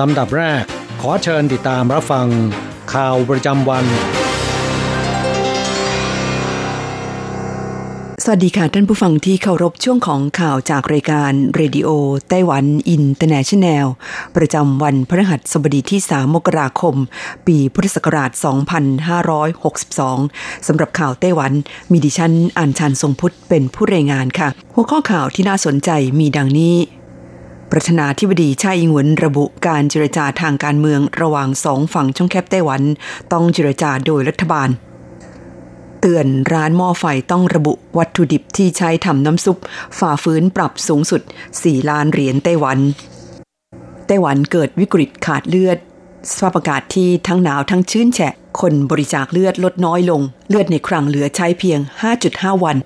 ลำดับแรก ขอเชิญติดตามรับฟัง ข่าวประจำวัน สวัสดีค่ะท่านผู้ฟังที่เคารพช่วงของข่าวจากรายการ Radio Taiwan International ประจำวันพฤหัสบดีที่ 3 มกราคม ปีพุทธศักราช 2562 สำหรับข่าวไต้หวัน มีดิฉันอัญชันทรงพุทธิ์เป็นผู้รายงานค่ะ หัวข้อข่าวที่น่าสนใจมีดังนี้ ประธานาธิบดีชาอิงหวนระบุการเจรจาทางการเมืองระหว่างสองฝั่งช่องแคบไต้หวัน ต้องเจรจาโดยรัฐบาล เตือนร้านหม้อไฟต้องระบุวัตถุดิบที่ใช้ทำน้ำซุป ฝ่าฟื้นปรับสูงสุด 4 ล้านเหรียญไต้หวัน ไต้หวันเกิดวิกฤตขาดเลือดสภาพอากาศที่ทั้งหนาวทั้งชื้นแฉะ คนบริจาคเลือดลดน้อยลง เลือดในครังเหลือใช้เพียง 5.5 วัน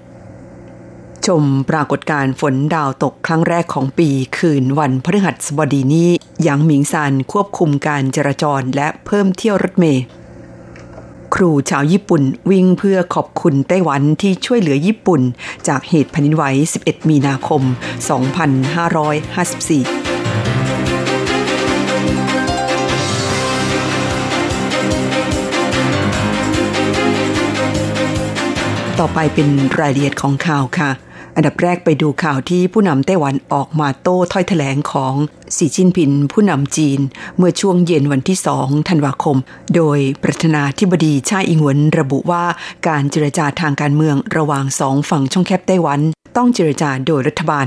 ชมปรากฏการณ์ฝนดาวตกครั้งแรกของปีคืนวันพฤหัสบดีนี้ยางหมิงซานควบคุมการจราจรและเพิ่มเที่ยวรถเมล์ครูชาวญี่ปุ่นวิ่งเพื่อขอบคุณไต้หวันที่ช่วยเหลือญี่ปุ่น จากเหตุแผ่นดินไหว 11 มีนาคม 2554ต่อไปเป็นรายละเอียดของข่าวค่ะ อันดับแรกไปดูข่าวที่ผู้นำไต้หวันออกมาโต้ถ้อยแถลงของสีจิ้นผิน ผู้นำจีน เมื่อช่วงเย็นวันที่สองธันวาคม โดยประธานาธิบดีชาอิงหวนระบุว่าการเจรจาทางการเมืองระหว่างสองฝั่งช่องแคบไต้หวัน ต้องเจรจาโดยรัฐบาล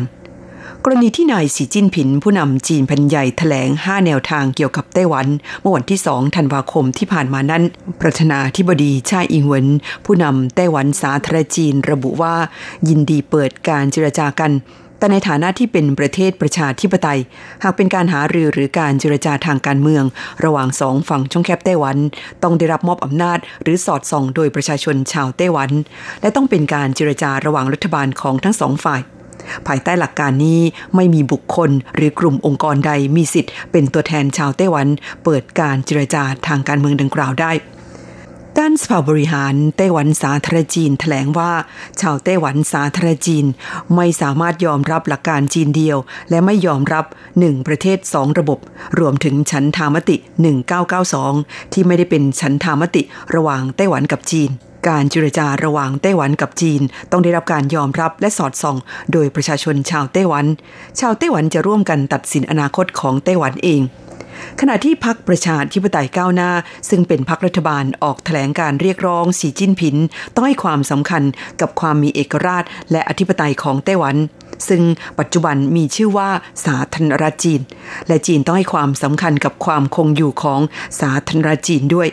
กรณีที่นายสีจิ้นผิน ผู้นำจีนแผ่นใหญ่แถลง 5 แนวทางเกี่ยวกับไต้หวัน เมื่อวันที่ 2 ธันวาคมที่ผ่านมานั้น ประธานาธิบดีชาอิงเหวิน ผู้นำไต้หวันสาธารณจีนระบุว่า ยินดีเปิดการเจรจากันแต่ในฐานะที่เป็นประเทศประชาธิปไตย หากเป็นการหารือหรือการเจรจาทางการเมือง ระหว่างสองฝั่งช่องแคบไต้หวัน ต้องได้รับมอบอำนาจ หรือสอดส่องโดยประชาชนชาวไต้หวัน และต้องเป็นการเจรจาระหว่างรัฐบาลของทั้งสองฝ่าย ภายใต้หลักการนี้ไม่มีบุคคลหรือกลุ่มองค์กรใดมีสิทธิ์เป็นตัวแทนชาวไต้หวัน เปิดการเจรจาทางการเมืองดังกล่าวได้ด้านสภาบริหารไต้หวันสาธารณจีนแถลงว่า ชาวไต้หวันสาธารณจีน ไม่สามารถยอมรับหลักการจีนเดียว และไม่ยอมรับหนึ่งประเทศสองระบบ รวมถึงฉันทามติ 1992 ที่ไม่ได้เป็นฉันทามติระหว่างไต้หวันกับจีน การเจรจาระหว่างไต้หวันกับจีน ต้องได้รับการยอมรับและสอดส่อง โดยประชาชนชาวไต้หวัน ชาวไต้หวันจะร่วมกันตัดสินอนาคตของไต้หวันเองขณะที่พักประชาธิปไตยก้าวหน้า ซึ่งเป็นพักรัฐบาลออกแถลงการเรียกร้องสีจิ้นผิน ต้องให้ความสำคัญกับความมีเอกราช และอธิปไตยของไต้หวัน ซึ่งปัจจุบันมีชื่อว่าสาธารณรัฐจีน และจีนต้องให้ความสำคัญกับความคงอยู่ของสาธารณรัฐจีนด้วย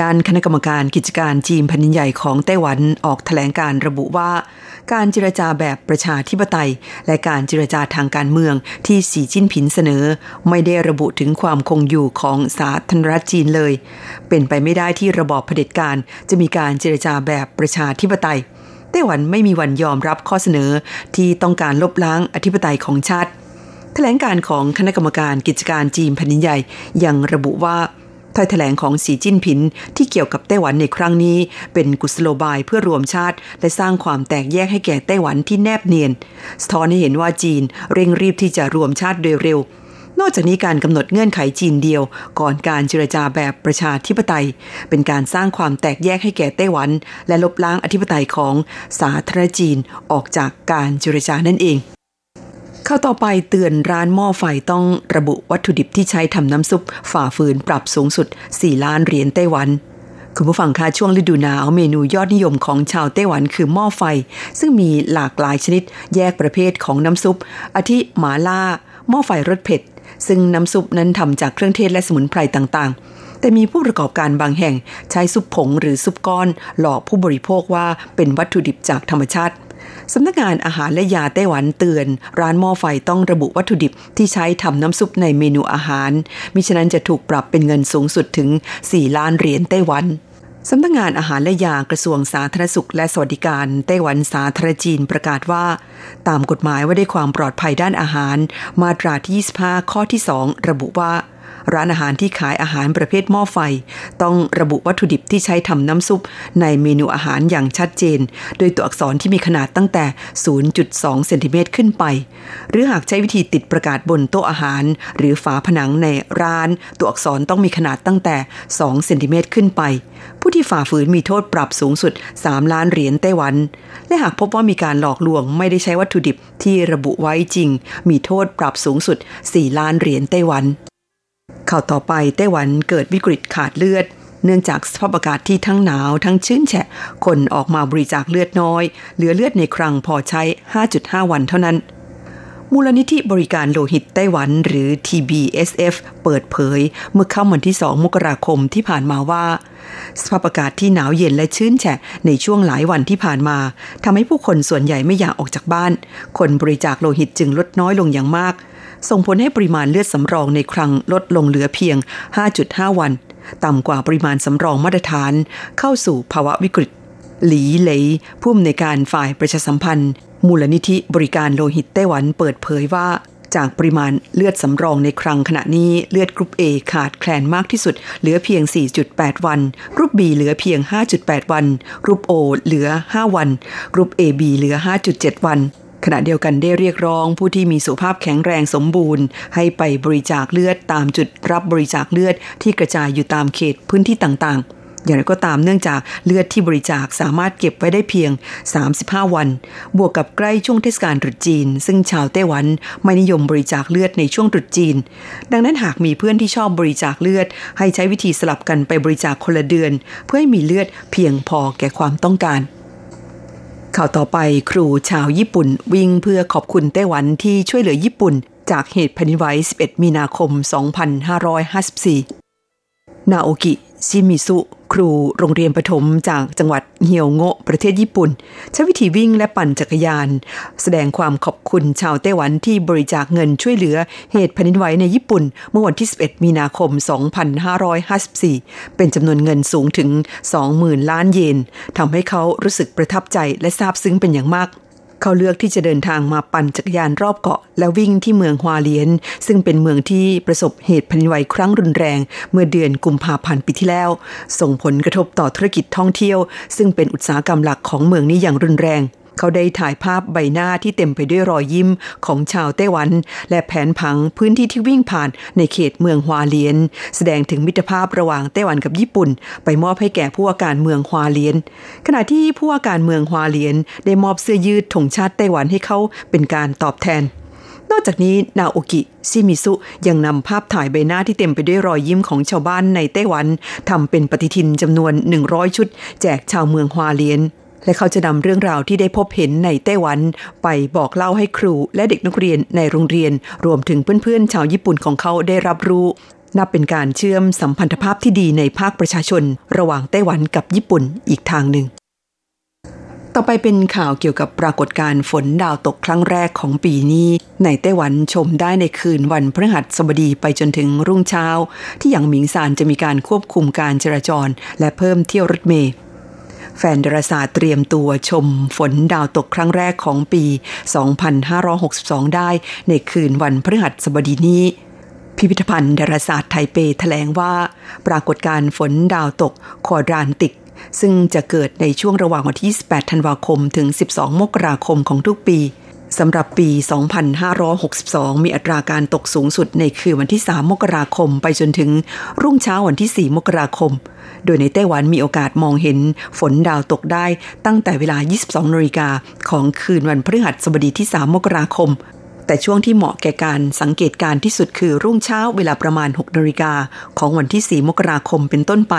ด้านคณะกรรมการกิจการจีนแผ่นดินใหญ่ของไต้หวันออกแถลงการระบุว่า การเจรจาแบบประชาธิปไตย และการเจรจาทางการเมืองที่สีจิ้นผินเสนอ ไม่ได้ระบุถึงความคงอยู่ของสาธารณรัฐจีนเลย เป็นไปไม่ได้ที่ระบอบเผด็จการจะมีการเจรจาแบบประชาธิปไตยไต้หวันไม่มีวันยอมรับข้อเสนอที่ต้องการลบล้างอธิปไตยของชาติแถลงการของคณะกรรมการกิจการจีนแผ่นดินใหญ่ยังระบุว่า ถ้อยแถลงของสีจิ้นผินที่เกี่ยวกับไต้หวันในครั้งนี้ เป็นกุศโลบายเพื่อรวมชาติ และสร้างความแตกแยกให้แก่ไต้หวันที่แนบเนียน สะท้อนให้เห็นว่าจีนเร่งรีบที่จะรวมชาติโดยเร็ว นอกจากนี้การกำหนดเงื่อนไขจีนเดียว ก่อนการเจรจาแบบประชาธิปไตย เป็นการสร้างความแตกแยกให้แก่ไต้หวัน และลบล้างอธิปไตยของสาธารณจีนออกจากการเจรจานั่นเอง ข้าต่อไปเตือนร้านหม้อไฟต้องระบุวัตถุดิบที่ใช้ทำน้ำซุป ฝ่าฝืนปรับสูงสุด 4 ล้านเหรียญไต้หวัน คุณผู้ฟังคะช่วงฤดูหนาวเมนูยอดนิยมของชาวไต้หวันคือหม้อไฟ ซึ่งมีหลากหลายชนิดแยกประเภทของน้ำซุป อาทิหมาล่า หม้อไฟรสเผ็ด ซึ่งน้ำซุปนั้นทำจากเครื่องเทศและสมุนไพรต่างๆ แต่มีผู้ประกอบการบางแห่งใช้ซุปผงหรือซุปก้อน หลอกผู้บริโภคว่าเป็นวัตถุดิบจากธรรมชาติ สำนักงานอาหารและยาไต้หวันเตือน ร้านหม้อไฟต้องระบุวัตถุดิบที่ใช้ทำน้ำซุปในเมนูอาหาร มิฉะนั้นจะถูกปรับเป็นเงินสูงสุดถึง 4 ล้านเหรียญไต้หวันสำนักงงานอาหารและยากระทรวงสาธารณสุข และสวัสดิการไต้หวันสาธารณจีนประกาศว่า ตามกฎหมายว่าด้วยความปลอดภัยด้านอาหาร มาตราที่ 25 ข้อที่ 2 ระบุว่า ร้านอาหารที่ขายอาหารประเภทหม้อไฟ ต้องระบุวัตถุดิบที่ใช้ทำน้ำซุป ในเมนูอาหารอย่างชัดเจน โดยตัวอักษรที่มีขนาดตั้งแต่ 0.2 เซนติเมตรขึ้นไป หรือหากใช้วิธีติดประกาศบนโต๊ะอาหาร หรือฝาผนังในร้าน ตัวอักษรต้องมีขนาดตั้งแต่ 2 เซนติเมตรขึ้นไป ผู้ที่ฝ่าฝืนมีโทษปรับสูงสุด 3 ล้านเหรียญไต้หวัน และหากพบว่ามีการหลอกลวงไม่ได้ใช้วัตถุดิบที่ระบุไว้จริง มีโทษปรับสูงสุด 4 ล้านเหรียญไต้หวัน ข่าวต่อไปไต้หวันเกิดวิกฤตขาดเลือด เนื่องจากสภาพอากาศที่ทั้งหนาวทั้งชื้นแฉะ คนออกมาบริจาคเลือดน้อย เหลือเลือดในครังพอใช้ 5.5 วันเท่านั้น มูลนิธิบริการโลหิตไต้หวันหรือ TBSF เปิดเผย เมื่อค่ำวันที่ 2 มกราคมที่ผ่านมาว่า สภาพอากาศที่หนาวเย็นและชื้นแฉะในช่วงหลายวันที่ผ่านมาทำให้ผู้คนส่วนใหญ่ไม่อยากออกจากบ้าน คนบริจาคโลหิตจึงลดน้อยลงอย่างมาก ส่งผลให้ปริมาณเลือดสำรองในครั้งลดลงเหลือเพียง 5.5 วัน ต่ำกว่าปริมาณสำรองมาตรฐาน เข้าสู่ภาวะวิกฤต หลีเหลยผู้อำนวยการฝ่ายประชาสัมพันธ์ มูลนิธิบริการโลหิตไต้หวันเปิดเผยว่าจากปริมาณเลือดสำรองในครั้งขณะนี้เลือดกรุ๊ป A ขาดแคลนมากที่สุด เหลือเพียง 4.8 วันกรุ๊ป B เหลือเพียง 5.8 วันกรุ๊ป O เหลือ 5 วันกรุ๊ป AB เหลือ 5.7 วัน ขณะเดียวกันได้เรียกร้องผู้ที่มีสุขภาพแข็งแรงสมบูรณ์ ให้ไปบริจาคเลือดตามจุดรับบริจาคเลือดที่กระจายอยู่ตามเขตพื้นที่ต่างๆ อย่างไรก็ตามเนื่องจากเลือดที่บริจาคสามารถเก็บไว้ได้เพียง 35 วัน บวกกับใกล้ช่วงเทศกาลตรุษจีน ซึ่งชาวไต้หวันไม่นิยมบริจาคเลือดในช่วงตรุษจีน ดังนั้นหากมีเพื่อนที่ชอบบริจาคเลือด ให้ใช้วิธีสลับกันไปบริจาคคนละเดือน เพื่อให้มีเลือดเพียงพอแก่ความต้องการ ข่าวต่อไปครูชาวญี่ปุ่นวิ่งเพื่อขอบคุณไต้หวันที่ช่วยเหลือญี่ปุ่น จากเหตุแผ่นดินไหว 11 มีนาคม 2554 นาโอกิ ชิมิซุ ครูโรงเรียนประถมจากจังหวัดเฮียวโงะประเทศญี่ปุ่น ใช้วิธีวิ่งและปั่นจักรยาน แสดงความขอบคุณชาวไต้หวันที่บริจาคเงินช่วยเหลือเหตุแผ่นดินไหวในญี่ปุ่น เมื่อวันที่ 11 มีนาคม 2554 เป็นจำนวนเงินสูงถึง 20,000 ล้านเยนทำให้เขารู้สึกประทับใจและซาบซึ้งเป็นอย่างมาก เขาเลือกที่จะเดินทางมาปั่นจักรยานรอบเกาะ และวิ่งที่เมืองฮวาเลียน ซึ่งเป็นเมืองที่ประสบเหตุแผ่นดินไหวครั้งรุนแรงเมื่อเดือนกุมภาพันธ์ปีที่แล้ว ส่งผลกระทบต่อธุรกิจท่องเที่ยว ซึ่งเป็นอุตสาหกรรมหลักของเมืองนี้อย่างรุนแรง เขาได้ถ่ายภาพใบหน้าที่เต็มไปด้วยรอยยิ้มของชาวไต้หวัน และแผนผังพื้นที่ที่วิ่งผ่านในเขตเมืองฮวาเลียน แสดงถึงมิตรภาพระหว่างไต้หวันกับญี่ปุ่น ไปมอบให้แก่ผู้ว่าการเมืองฮวาเลียน ขณะที่ผู้ว่าการเมืองฮวาเลียน ได้มอบเสื้อยืดธงชาติไต้หวันให้เขาเป็นการตอบแทนนอกจากนี้นาโอกิซิมิซุยังนำภาพถ่ายใบหน้าที่เต็มไปด้วยรอยยิ้มของชาวบ้านในไต้หวันทำเป็นปฏิทินจำนวน 100 ชุด แจกชาวเมืองฮวาเลียน และเขาจะนำเรื่องราวที่ได้พบเห็นในไต้หวัน ไปบอกเล่าให้ครูและเด็กนักเรียนในโรงเรียน รวมถึงเพื่อนๆ ชาวญี่ปุ่นของเขาได้รับรู้นับเป็นการเชื่อมสัมพันธภาพที่ดีในภาคประชาชน ระหว่างไต้หวันกับญี่ปุ่นอีกทางหนึ่ง ต่อไปเป็นข่าวเกี่ยวกับปรากฏการณ์ฝนดาวตกครั้งแรกของปีนี้ ในไต้หวันชมได้ในคืนวันพฤหัสบดีไปจนถึงรุ่งเช้า ที่อย่างหมิงซานจะมีการควบคุมการจราจร และเพิ่มเที่ยวรถเมล์ แฟนดาราศาสตร์เตรียมตัวชมฝนดาวตกครั้งแรกของปี 2562 ได้ในคืนวันพฤหัสบดีนี้ พิพิธภัณฑ์ดาราศาสตร์ไทเปแถลงว่า ปรากฏการฝนดาวตกควอดรานติก ซึ่งจะเกิดในช่วงระหว่างวันที่ 28 ธันวาคมถึง 12 มกราคมของทุกปี สำหรับปี 2562 มีอัตราการตกสูงสุดในคืนวันที่ 3 มกราคม ไปจนถึงรุ่งเช้าวันที่ 4 มกราคม โดยในไต้หวันมีโอกาสมองเห็นฝนดาวตกได้ตั้งแต่เวลา 22นาฬิกาของคืนวันพฤหัสบดีที่ 3 มกราคม แต่ช่วงที่เหมาะแก่การสังเกตการที่สุดคือรุ่งเช้าเวลาประมาณ 6นาฬิกาของวันที่ 4 มกราคมเป็นต้นไป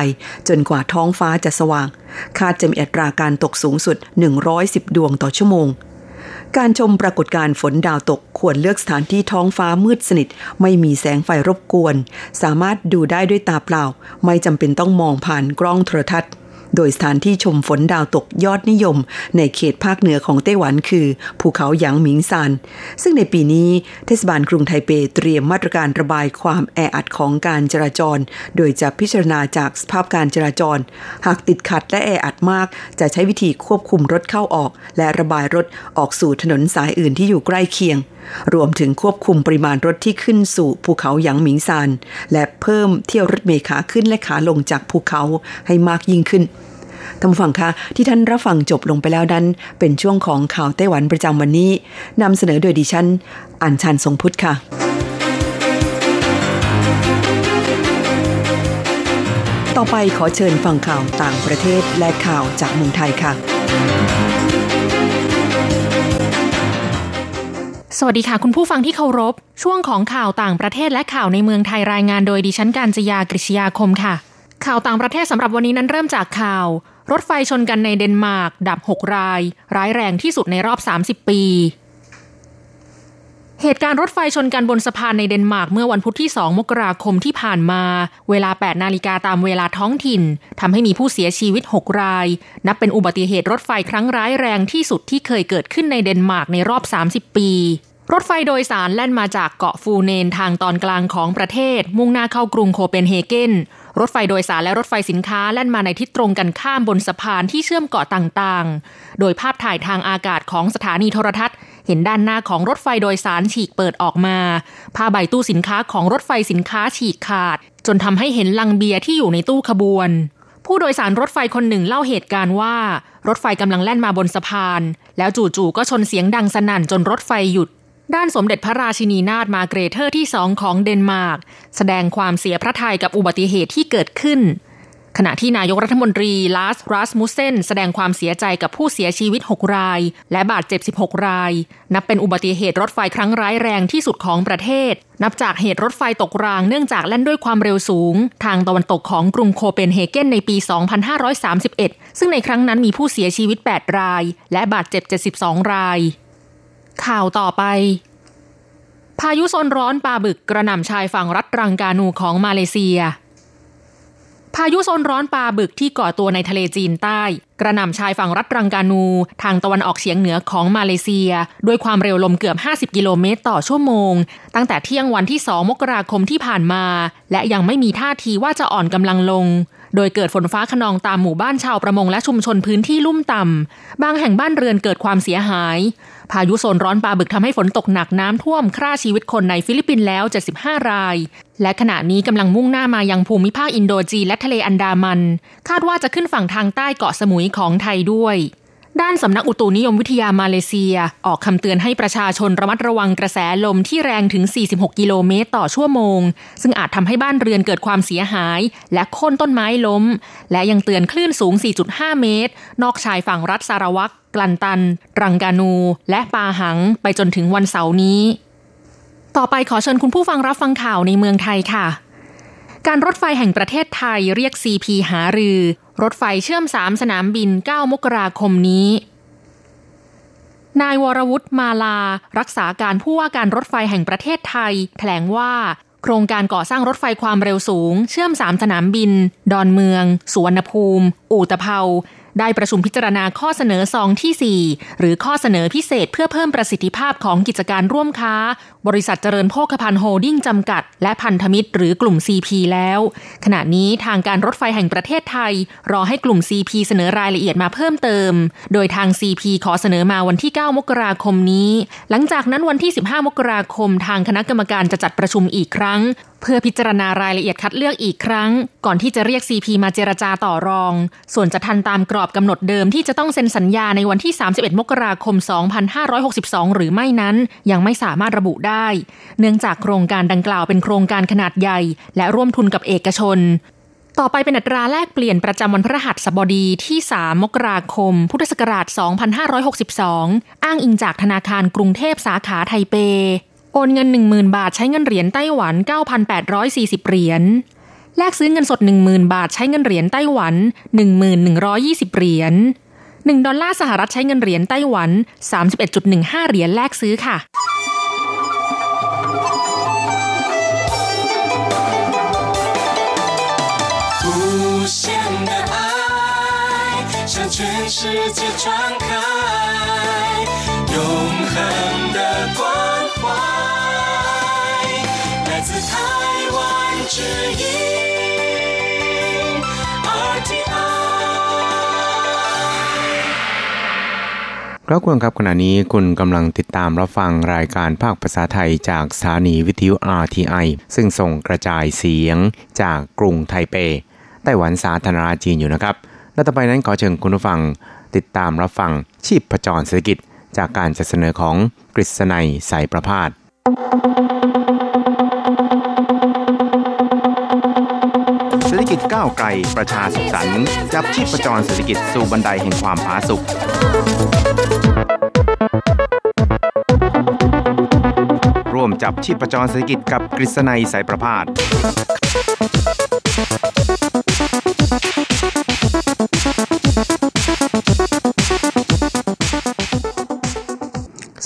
จนกว่าท้องฟ้าจะสว่าง คาดจะมีอัตราการตกสูงสุด 110 ดวงต่อชั่วโมง การชมปรากฏการณ์ฝนดาวตกควรเลือกสถานที่ท้องฟ้ามืดสนิท ไม่มีแสงไฟรบกวน สามารถดูได้ด้วยตาเปล่า ไม่จำเป็นต้องมองผ่านกล้องโทรทัศน์ โดยสถานที่ชมฝนดาวตกยอดนิยม ในเขตภาคเหนือของไต้หวันคือ ภูเขาหยางหมิงซาน ซึ่งในปีนี้เทศบาลกรุงไทเปเตรียมมาตรการระบายความแออัดของการจราจร โดยจะพิจารณาจากสภาพการจราจร หากติดขัดและแออัดมาก จะใช้วิธีควบคุมรถเข้าออก และระบายรถออกสู่ถนนสายอื่นที่อยู่ใกล้เคียง รวมถึงควบคุมปริมาณรถที่ขึ้นสู่ภูเขาหยางหมิงซาน และเพิ่มเที่ยวรถเมขาขึ้นและขาลงจากภูเขาให้มากยิ่งขึ้นท่านฟังคะที่ท่านรับฟังจบลงไปแล้วนั้น เป็นช่วงของข่าวไต้หวันประจำวันนี้นำเสนอโดยดิฉันอัญชันทรงพุทธค่ะ ต่อไปขอเชิญฟังข่าวต่างประเทศและข่าวจากเมืองไทยค่ะ สวัสดีค่ะ คุณผู้ฟังที่เคารพ ช่วงของข่าวต่างประเทศและข่าวในเมืองไทยรายงานโดยดิฉันการจยากริชยาคมค่ะ ข่าวต่างประเทศสำหรับวันนี้นั้นเริ่มจากข่าว รถไฟชนกันในเดนมาร์กดับ 6 ราย ร้ายแรงที่สุดในรอบ 30 ปี เหตุการณ์รถไฟชนกันบนสะพานในเดนมาร์กเมื่อวันพุธที่ 2 มกราคมที่ผ่านมา เวลา 8 นาฬิกาตามเวลาท้องถิ่นทำให้มีผู้เสียชีวิต 6 ราย นับเป็นอุบัติเหตุรถไฟครั้งร้ายแรงที่สุดที่เคยเกิดขึ้นในเดนมาร์กในรอบ 30 ปี รถไฟโดยสารแล่นมาจากเกาะฟูเนนทางตอนกลางของประเทศ มุ่งหน้าเข้ากรุงโคเปนเฮเกนรถไฟโดยสารและรถไฟสินค้าแล่นมาในทิศตรงกันข้ามบนสะพานที่เชื่อมเกาะต่างๆ โดยภาพถ่ายทางอากาศของสถานีโทรทัศน์ เห็นด้านหน้าของรถไฟโดยสารฉีกเปิดออกมาผ้าใบตู้สินค้าของรถไฟสินค้าฉีกขาด จนทำให้เห็นลังเบียร์ที่อยู่ในตู้ขบวน ผู้โดยสารรถไฟคนหนึ่งเล่าเหตุการณ์ว่า รถไฟกำลังแล่นมาบนสะพาน แล้วจู่ๆก็ชนเสียงดังสนั่นจนรถไฟหยุดด้านสมเด็จพระราชินีนาถมาร์เกรเธอที่สองของเดนมาร์ก แสดงความเสียพระทัยกับอุบัติเหตุที่เกิดขึ้น ขณะที่นายกรัฐมนตรีลาร์สรัสมุสเซนแสดงความเสียใจกับผู้เสียชีวิต 6 ราย และบาดเจ็บ 16 ราย นับเป็นอุบัติเหตุรถไฟครั้งร้ายแรงที่สุดของประเทศ นับจากเหตุรถไฟตกรางเนื่องจากแล่นด้วยความเร็วสูง ทางตะวันตกของกรุงโคเปนเฮเกนในปี 2531 ซึ่งในครั้งนั้นมีผู้เสียชีวิต 8 ราย และบาดเจ็บ 72 ราย ข่าวต่อไปพายุโซนร้อนปลาบึกกระหน่ำชายฝั่งรัฐรังกานูของมาเลเซีย พายุโซนร้อนปลาบึกที่ก่อตัวในทะเลจีนใต้ กระหน่ำชายฝั่งรัฐรังกานู ทางตะวันออกเฉียงเหนือของมาเลเซีย ด้วยความเร็วลมเกือบ 50 กิโลเมตรต่อชั่วโมง ตั้งแต่เที่ยงวันที่ 2 มกราคมที่ผ่านมา และยังไม่มีท่าทีว่าจะอ่อนกำลังลง โดยเกิดฝนฟ้าคะนองตามหมู่บ้านชาวประมงและชุมชนพื้นที่ลุ่มต่ำ บางแห่งบ้านเรือนเกิดความเสียหาย พายุโซนร้อนปาบึกทำให้ฝนตกหนักน้ำท่วมฆ่าชีวิตคนในฟิลิปปินส์แล้ว 75 ราย และขณะนี้กำลังมุ่งหน้ามายังภูมิภาคอินโดจีนและทะเลอันดามัน คาดว่าจะขึ้นฝั่งทางใต้เกาะสมุยของไทยด้วย ด้านสำนักอุตุนิยมวิทยามาเลเซีย ออกคำเตือนให้ประชาชนระมัดระวังกระแสลมที่แรงถึง 46 กิโลเมตรต่อชั่วโมง ซึ่งอาจทำให้บ้านเรือนเกิดความเสียหาย และโค่นต้นไม้ล้ม และยังเตือนคลื่นสูง 4.5 เมตร นอกชายฝั่งรัฐสารวักกลันตัน รังกานู และปาหัง ไปจนถึงวันเสาร์นี้ ต่อไปขอเชิญคุณผู้ฟังรับฟังข่าวในเมืองไทยค่ะ การรถไฟแห่งประเทศไทยเรียก CP หารือ รถไฟเชื่อมสามสนามบิน 9 มกราคมนี้ นายวรวุฒิมาลา รักษาการผู้ว่าการรถไฟแห่งประเทศไทย แถลงว่า โครงการก่อสร้างรถไฟความเร็วสูง เชื่อมสามสนามบิน ดอนเมือง สุวรรณภูมิ อู่ตะเภาได้ประชุมพิจารณาข้อเสนอซองที่ 4 หรือข้อเสนอพิเศษเพื่อเพิ่มประสิทธิภาพของกิจการร่วมค้า บริษัทเจริญโภคภัณฑ์โฮดิ้งจำกัด และพันธมิตรหรือกลุ่ม CP แล้ว ขณะนี้ทางการรถไฟแห่งประเทศไทย รอให้กลุ่ม CP เสนอรายละเอียดมาเพิ่มเติม โดยทาง CP ขอเสนอมาวันที่ 9 มกราคมนี้ หลังจากนั้นวันที่ 15 มกราคม ทางคณะกรรมการจะจัดประชุมอีกครั้ง เพื่อพิจารณารายละเอียดคัดเลือกอีกครั้ง ก่อนที่จะเรียก CP มาเจรจาต่อรอง ส่วนจะทันตามกรอบกำหนดเดิมที่จะต้องเซ็นสัญญาในวันที่ 31 มกราคม 2562 หรือไม่นั้น ยังไม่สามารถระบุได้เนื่องจากโครงการดังกล่าวเป็นโครงการขนาดใหญ่ และร่วมทุนกับเอกชน ต่อไปเป็นอัตราแลกเปลี่ยนประจำวันพฤหัสบดีที่ 3 มกราคม พุทธศักราช 2562 อ้างอิงจากธนาคารกรุงเทพสาขาไทเป โอนเงิน 10,000 บาทใช้เงินเหรียญไต้หวัน 9,840 เหรียญแลกซื้อเงินสด 10,000 บาทใช้เงินเหรียญไต้หวัน 1,120 เหรียญ1ดอลลาร์สหรัฐใช้เงินเหรียญไต้หวัน 31.15 เหรียญแลกซื้อค่ะ 向全世界传开永恒的关怀，来自台湾之音 RTI ครับคุณครับขณะนี้คุณกำลังติดตามรับฟังรายการภาคภาษาไทยจากสถานีวิทยุ RTI ซึ่งส่งกระจายเสียงจากกรุงไทเป ไต้หวันสาธารณจีนอยู่นะครับ และต่อไปนั้นขอเชิญคุณผู้ฟังติดตามรับฟังชีพประจรเศรษฐกิจ จากการจัดเสนอของกฤษณัยสายประพาสเศรษฐกิจก้าวไกลประชาสุขสันต์จับชีพประจรเศรษฐกิจสู่บันไดแห่งความผาสุกร่วมจับชีพประจรเศรษฐกิจกับกฤษณัยสายประพาส สวั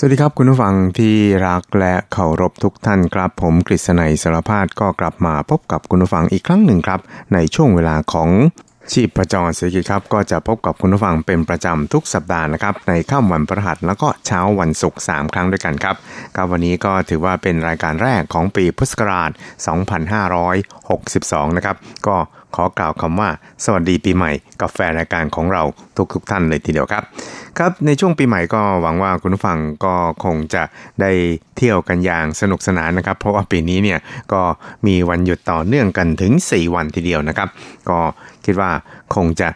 สดีครับคุณผู้ฟังที่รักและเคารพทุกท่านครับ ผมกฤษณัยสารพาดก็กลับมาพบกับคุณผู้ฟังอีกครั้งหนึ่งครับ ในช่วงเวลาของชีพประจรเศรษฐกิจครับ ก็จะพบกับคุณผู้ฟังเป็นประจำทุกสัปดาห์นะครับ ในค่ำวันพฤหัสแล้วก็เช้าวันศุกร์3ครั้งด้วยกันครับครับวันนี้ก็ถือว่าเป็นรายการแรกของปีพุทธศักราช 2562 นะครับก็ ขอกล่าวคำว่า สวัสดีปีใหม่กับแฟนรายการของเราทุกทุกท่านเลยทีเดียวครับ ครับในช่วงปีใหม่ก็หวังว่าคุณผู้ฟังก็คงจะได้เที่ยวกันอย่างสนุกสนานนะครับ เพราะว่าปีนี้เนี่ยก็มีวันหยุดต่อเนื่องกันถึง 4 วันทีเดียวนะครับ ก็คิดว่าคงจะ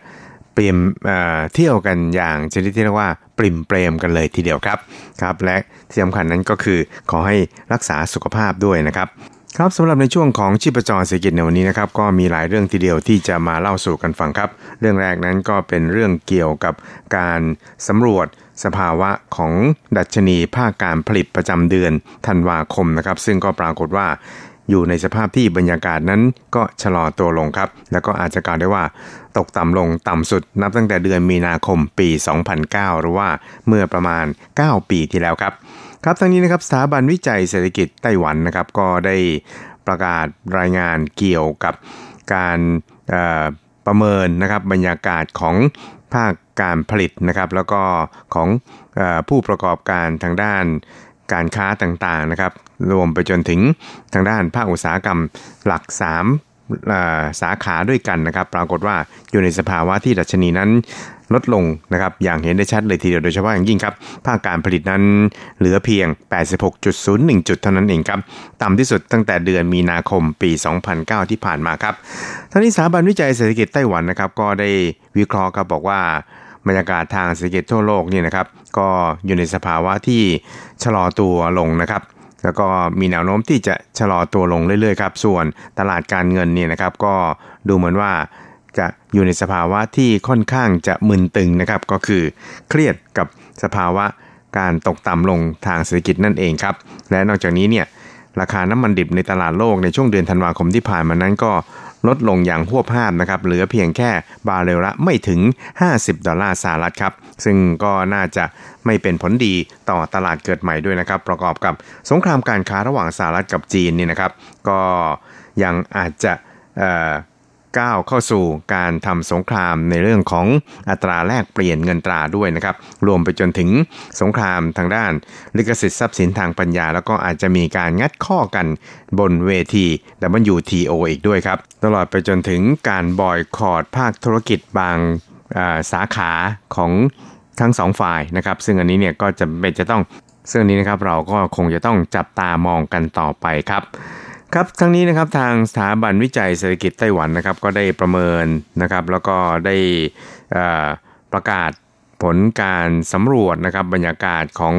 เปรียมเเที่ยวกันอย่างชนิดที่เรียกว่าปริมเปรมกันเลยทีเดียวครับครับ และที่สำคัญนั้นก็คือขอให้รักษาสุขภาพด้วยนะครับ ครับสำหรับในช่วงของชีพจรเศรษฐกิจในวันนี้นะครับก็มีหลายเรื่องทีเดียวที่จะมาเล่าสู่กันฟังครับ เรื่องแรกนั้นก็เป็นเรื่องเกี่ยวกับการสำรวจสภาวะของดัชนีภาคการผลิตประจำเดือนธันวาคมนะครับ ซึ่งก็ปรากฏว่าอยู่ในสภาพที่บรรยากาศนั้นก็ชะลอตัวลงครับ แล้วก็อาจจะกล่าวได้ว่า ตกต่ำลงต่ำสุดนับตั้งแต่เดือนมีนาคมปี 2009 หรือว่าเมื่อประมาณ 9 ปีที่แล้วครับ ครับทั้งนี้นะครับสถาบันวิจัยเศรษฐกิจไต้หวันนะครับก็ได้ประกาศรายงานเกี่ยวกับการประเมินนะครับบรรยากาศของภาคการผลิตนะครับ แล้วก็ของอผู้ประกอบการทางด้านการค้าต่างๆนะครับ รวมไปจนถึงทางด้านภาคอุตสาหกรรมหลัก 3 สาขาด้วยกันนะครับ ปรากฏว่าอยู่ในสภาวะที่ดัชนีนั้นลดลงนะครับ อย่างเห็นได้ชัดเลยทีเดียวโดยเฉพาะอย่างยิ่งครับ ภาคการผลิตนั้นเหลือเพียง 86.01 จุดเท่านั้นเองครับ ต่ำที่สุดตั้งแต่เดือนมีนาคมปี 2009 ที่ผ่านมาครับทั้งนี้สถาบันวิจัยเศรษฐกิจไต้หวันนะครับ ก็ได้วิเคราะห์ครับบอกว่าบรรยากาศทางเศรษฐกิจทั่วโลกนี่นะครับ ก็อยู่ในสภาวะที่ชะลอตัวลงนะครับ แล้วก็มีแนวโน้มที่จะชะลอตัวลงเรื่อยๆครับ ส่วนตลาดการเงินเนี่ยนะครับ ก็ดูเหมือนว่าจะอยู่ในสภาวะที่ค่อนข้างจะมึนตึงนะครับ ก็คือเครียดกับสภาวะการตกต่ำลงทางเศรษฐกิจนั่นเองครับ และนอกจากนี้เนี่ยราคาน้ำมันดิบในตลาดโลกในช่วงเดือนธันวาคมที่ผ่านมานั้นก็ ลดลงอย่างหัวภาพนะครับเหลือเพียงแค่บาเรลละไม่ถึง 50 ดอลลาร์สหรัฐครับ ซึ่งก็น่าจะไม่เป็นผลดีต่อตลาดเกิดใหม่ด้วยนะครับ ประกอบกับสงครามการค้าระหว่างสหรัฐกับจีนนี่นะครับ ก็ยังอาจจะ ก้าวเข้าสู่การทำสงครามในเรื่องของอัตราแลกเปลี่ยนเงินตราด้วยนะครับรวมไปจนถึงสงครามทางด้าน ลิขสิทธิ์ทรัพย์สินทางปัญญา แล้วก็อาจจะมีการงัดข้อกันบนเวที WTO อีกด้วยครับ ตลอดไปจนถึงการบอยคอรดภาคธุรกิจบางสาขาของทั้งสองฝ่ายนะครับ ซึ่งอันนี้เนี่ยก็จะเป็นจะต้องซึ่งนี้นะครับเราก็คงจะต้องจับตามองกันต่อไปครับ ครับทั้งนี้นะครับทางสถาบันวิจัยเศรษฐกิจไต้หวันนะครับก็ได้ประเมินนะครับแล้วก็ได้ประกาศผลการสำรวจนะครับบรรยากาศของ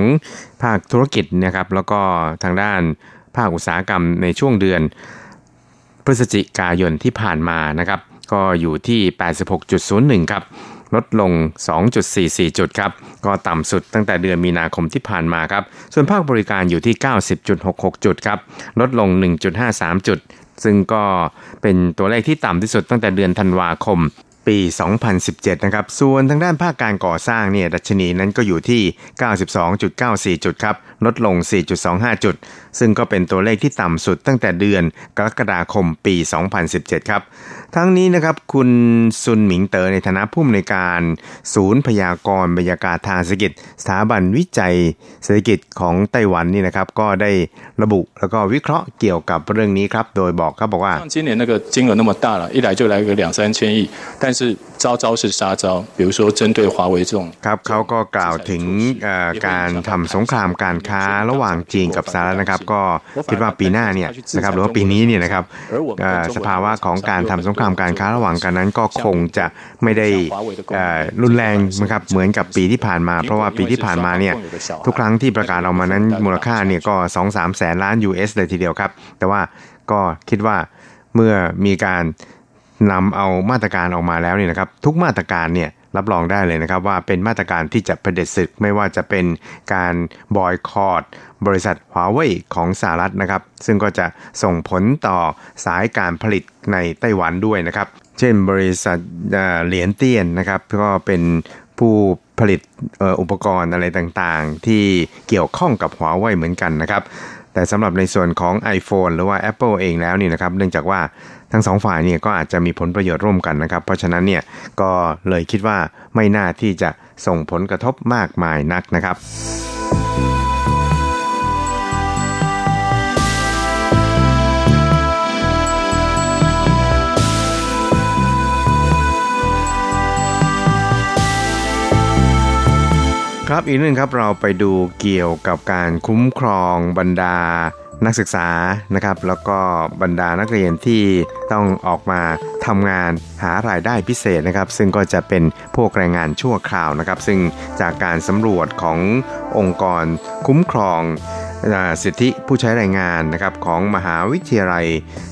ภาคธุรกิจนะครับแล้วก็ทางด้านภาคอุตสาหกรรมในช่วงเดือนพฤศจิกายนที่ผ่านมานะครับก็อยู่ที่ 86.01 ครับ ลดลง 2.44 จุดครับ ก็ต่ำสุดตั้งแต่เดือนมีนาคมที่ผ่านมาครับ ส่วนภาคบริการอยู่ที่ 90.66 จุดครับ ลดลง 1.53 จุด ซึ่งก็เป็นตัวเลขที่ต่ำที่สุดตั้งแต่เดือนธันวาคมปี 2017 นะครับ ส่วนทางด้านภาคการก่อสร้างเนี่ย ดัชนีนั้นก็อยู่ที่ 92.94 จุดครับ ลดลง 4.25 จุด ซึ่งก็เป็นตัวเลขที่ต่ำสุดตั้งแต่เดือนกรกฎาคมปี 2017 ครับ ทั้งนี้นะครับ คุณซุนหมิงเตอ๋อในฐานะผู้อำนวยการ ศูนย์พยากรณ์บรรยากาศทางเศรษฐกิจ สถาบันวิจัยเศรษฐกิจของไต้หวันนี่นะครับ ก็ได้ระบุแล้วก็วิเคราะห์เกี่ยวกับเรื่องนี้ครับ โดยบอกครับบอกว่า今年那个金额那么大了，一来就来个两三千亿，但是招招是杀招，比如说针对华为这种。ครับเขาก็กล่าวถึงการทำสงครามการค้าระหว่างจีนกับสหรัฐนะครับ ก็คิดว่าปีหน้าเนี่ยนะครับหรือว่าปีนี้เนี่ยนะครับสภาวะของการทำสง ครามการค้าระหว่างกันนั้นก็คงจะไม่ได้รุนแรงนะครับเหมือนกับปีที่ผ่านมา เพราะว่าปีที่ผ่านมาเนี่ยทุกครั้งที่ประกาศออกมานั้นมูลค่าเนี่ยก็2-3แสนล้าน US เลยทีเดียวครับ แต่ว่าก็คิดว่าเมื่อมีการนำเอามาตรการออกมาแล้วเนี่ยนะครับ ทุกมาตรการเนี่ยรับรองได้เลยนะครับว่าเป็นมาตรการที่จะเผด็จศึกไม่ว่าจะเป็นการบอยคอรด บริษัทหัวเว่ยของสหรัฐนะครับ ซึ่งก็จะส่งผลต่อสายการผลิตในไต้หวันด้วยนะครับ เช่นบริษัทเหรียญเตี้ยนนะครับก็เป็นผู้ผลิตอุปกรณ์อะไรต่างๆ ที่เกี่ยวข้องกับหัวเว่ยเหมือนกันนะครับ แต่สำหรับในส่วนของ iPhone หรือว่า Apple เองแล้วนี่นะครับ เนื่องจากว่าทั้งสองฝ่ายเนี่ยก็อาจจะมีผลประโยชน์ร่วมกันนะครับ เพราะฉะนั้นเนี่ยก็เลยคิดว่าไม่น่าที่จะส่งผลกระทบมากมายนักนะครับ ครับอีกนึงครับเราไปดูเกี่ยวกับการคุ้มครองบรรดานักศึกษานะครับแล้วก็บรรดานักเรียนที่ต้องออกมาทำงานหารายได้พิเศษนะครับ ซึ่งก็จะเป็นพวกแรงงานชั่วคราวนะครับ ซึ่งจากการสำรวจขององค์กรคุ้มครองสิทธิผู้ใช้แรงงานนะครับของมหาวิทยาลัย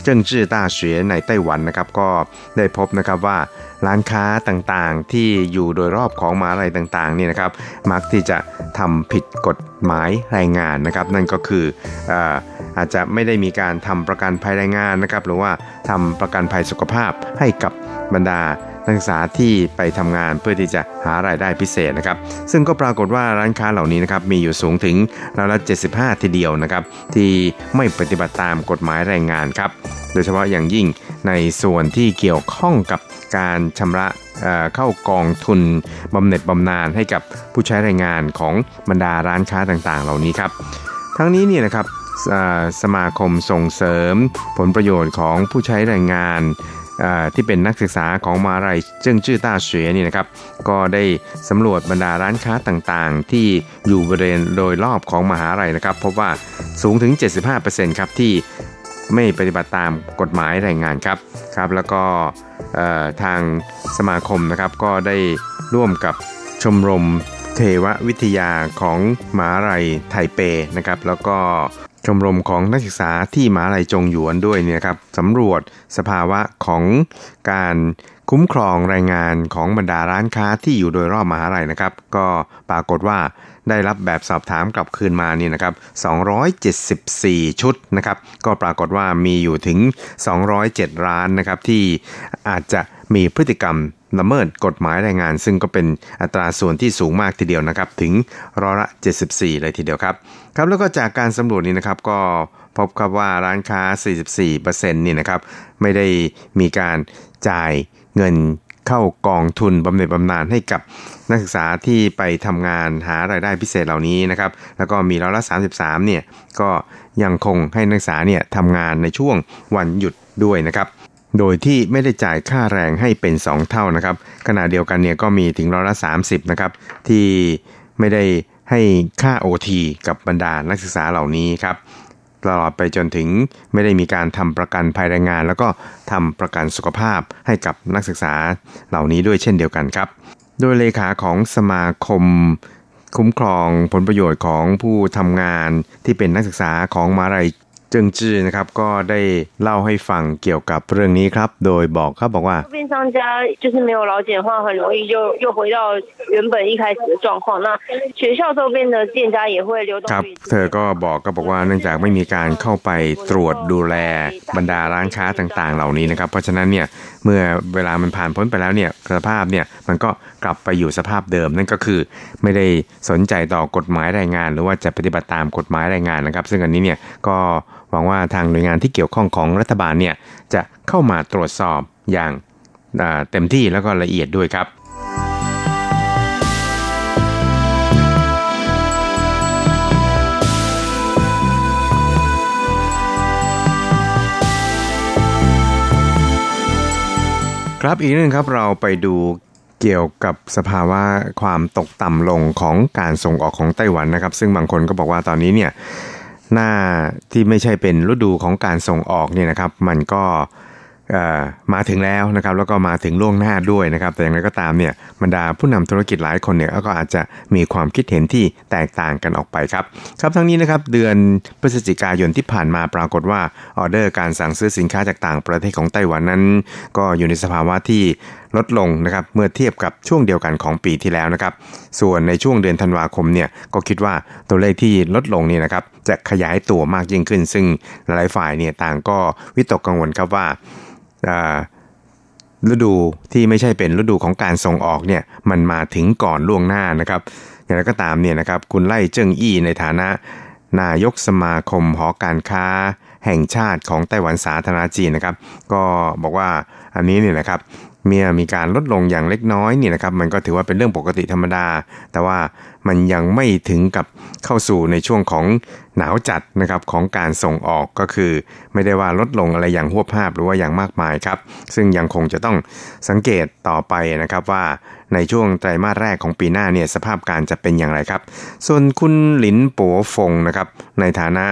เจิ้งจื้อต้าเฉียในไต้หวันนะครับ ก็ได้พบนะครับว่า ร้านค้าต่างๆ ที่อยู่โดยรอบของมหาลัยต่างๆนี่นะครับ มักที่จะทำผิดกฎหมายแรงงานนะครับ นั่นก็คืออาจจะไม่ได้มีการทำประกันภัยแรงงานนะครับ หรือว่าทำประกันภัยสุขภาพให้กับบรรดานักศึกษาที่ไปทำงานเพื่อที่จะหารายได้พิเศษนะครับ ซึ่งก็ปรากฏว่าร้านค้าเหล่านี้นะครับมีอยู่สูงถึงรายละ75 ทีเดียวนะครับ ที่ไม่ปฏิบัติตามกฎหมายแรงงานครับ โดยเฉพาะอย่างยิ่งในส่วนที่เกี่ยวข้องกับ การชำระเข้ากองทุนบำเหน็จบำนาญให้กับผู้ใช้แรงงานของบรรดาร้านค้าต่างๆ เหล่านี้ครับ ทั้งนี้เนี่ยนะครับสมาคมส่งเสริมผลประโยชน์ของผู้ใช้แรงงานที่เป็นนักศึกษาของมาลัยเจิ้งจื้อต้าเสวยนี่นะครับ ก็ได้สำรวจบรรดาร้านค้าต่างๆ ที่อยู่บริเวณโดยรอบของมหาลัยนะครับ พบว่าสูงถึง 75%ครับที่ ไม่ปฏิบัติตามกฎหมายแรงงานครับครับ แล้วก็ทางสมาคมนะครับก็ได้ร่วมกับชมรมเทววิทยาของมหาลัยไทเปนะครับ แล้วก็ชมรมของนักศึกษาที่มหาลัยจงหยวนด้วยเนี่ยครับสำรวจสภาวะของการคุ้มครองแรงงานของบรรดาร้านค้าที่อยู่โดยรอบมหาลัยนะครับ ก็ปรากฏว่า ได้รับแบบสอบถามกลับคืนมานี่นะครับ274 ชุดนะครับก็ปรากฏว่ามีอยู่ถึง 207 ร้านนะครับที่อาจจะมีพฤติกรรมละเมิดกฎหมายแรงงาน ซึ่งก็เป็นอัตราส่วนที่สูงมากทีเดียวนะครับ ถึงร้อยละ 74 เลยทีเดียวครับครับแล้วก็จากการสำรวจนี้นะครับก็พบครับว่าร้านค้า 44%นี่นะครับไม่ได้มีการจ่ายเงิน เข้ากองทุนบำเหน็จบำนาญให้กับนักศึกษาที่ไปทำงานหารายได้พิเศษเหล่านี้นะครับ แล้วก็มีร้อยละ 33 เนี่ยก็ยังคงให้นักศึกษาเนี่ยทำงานในช่วงวันหยุดด้วยนะครับ โดยที่ไม่ได้จ่ายค่าแรงให้เป็น 2 เท่านะครับ ขณะเดียวกันเนี่ยก็มีถึงร้อยละ 30 นะครับ ที่ไม่ได้ให้ค่า OT กับบรรดานักศึกษาเหล่านี้ครับ ตลอดไปจนถึงไม่ได้มีการทำประกันภัยแรงงาน แล้วก็ทำประกันสุขภาพให้กับนักศึกษาเหล่านี้ด้วยเช่นเดียวกันครับ โดยเลขาของสมาคมคุ้มครองผลประโยชน์ของผู้ทำงานที่เป็นนักศึกษาของมาลัย เจิงจือนะครับก็ได้เล่าให้ฟังเกี่ยวกับเรื่องนี้ครับ โดยบอกเขาบอกว่า边商家就是没有劳检的话，很容易就又回到原本一开始的状况。那学校周边的店家也会流动ครับ เธอก็บอกก็บอกว่าเนื่องจากไม่มีการเข้าไปตรวจดูแลบรรดาร้านค้าต่างๆ เหล่านี้นะครับ เพราะฉะนั้นเนี่ยเมื่อเวลามันผ่านพ้นไปแล้วเนี่ยสภาพเนี่ยมันก็กลับไปอยู่สภาพเดิม นั่นก็คือไม่ได้สนใจต่อกฎหมายแรงงาน หรือว่าจะปฏิบัติตามกฎหมายแรงงานนะครับ ซึ่งอันนี้เนี่ยก็ห วังว่าทางหน่วยงานที่เกี่ยวข้องของรัฐบาลเนี่ยจะเข้ามาตรวจสอบอย่างเต็มที่แล้วก็ละเอียดด้วยครับครับอีกเรื่องครับเราไปดูเกี่ยวกับสภาวะความตกต่ำลงของการส่งออกของไต้หวันนะครับ ซึ่งบางคนก็บอกว่าตอนนี้เนี่ย หน้าที่ไม่ใช่เป็นฤดูของการส่งออกเนี่ยนะครับ มันก็มาถึงแล้วนะครับแล้วก็มาถึงล่วงหน้าด้วยนะครับ แต่อย่างไรก็ตามเนี่ยบรรดาผู้นำธุรกิจหลายคนเนี่ยก็อาจจะมีความคิดเห็นที่แตกต่างกันออกไปครับครับทั้งนี้นะครับเดือนพฤศจิกายนที่ผ่านมาปรากฏว่าออเดอร์การสั่งซื้อสินค้าจากต่างประเทศของไต้หวันนั้น ก็อยู่ในสภาวะที่ ลดลงนะครับเมื่อเทียบกับช่วงเดียวกันของปีที่แล้วนะครับ ส่วนในช่วงเดือนธันวาคมเนี่ยก็คิดว่าตัวเลขที่ลดลงนี่นะครับจะขยายตัวมากยิ่งขึ้น ซึ่งหลายฝ่ายเนี่ยต่างก็วิตกกังวลครับว่าฤดูที่ไม่ใช่เป็นฤดูของการส่งออกเนี่ยมันมาถึงก่อนล่วงหน้านะครับ อย่างไรก็ตามเนี่ยนะครับคุณไล่เจิ้งอี้ในฐานะ นายกสมาคมหอการค้า แห่งชาติของไต้หวันสาธารณจีนนะครับ ก็บอกว่าอันนี้เนี่ยนะครับ เมื่อมีการลดลงอย่างเล็กน้อยเนี่ยนะครับมันก็ถือว่าเป็นเรื่องปกติธรรมดา แต่ว่ามันยังไม่ถึงกับเข้าสู่ในช่วงของหนาวจัดนะครับของการส่งออกก็คือ ไม่ได้ว่าลดลงอะไรอย่างหัวภาพหรือว่าอย่างมากมายครับ ซึ่งยังคงจะต้องสังเกตต่อไปนะครับว่าในช่วงไตรมาสแรกของปีหน้าเนี่ยสภาพการจะเป็นอย่างไรครับ ส่วนคุณหลินปัวฟงนะครับในฐานะ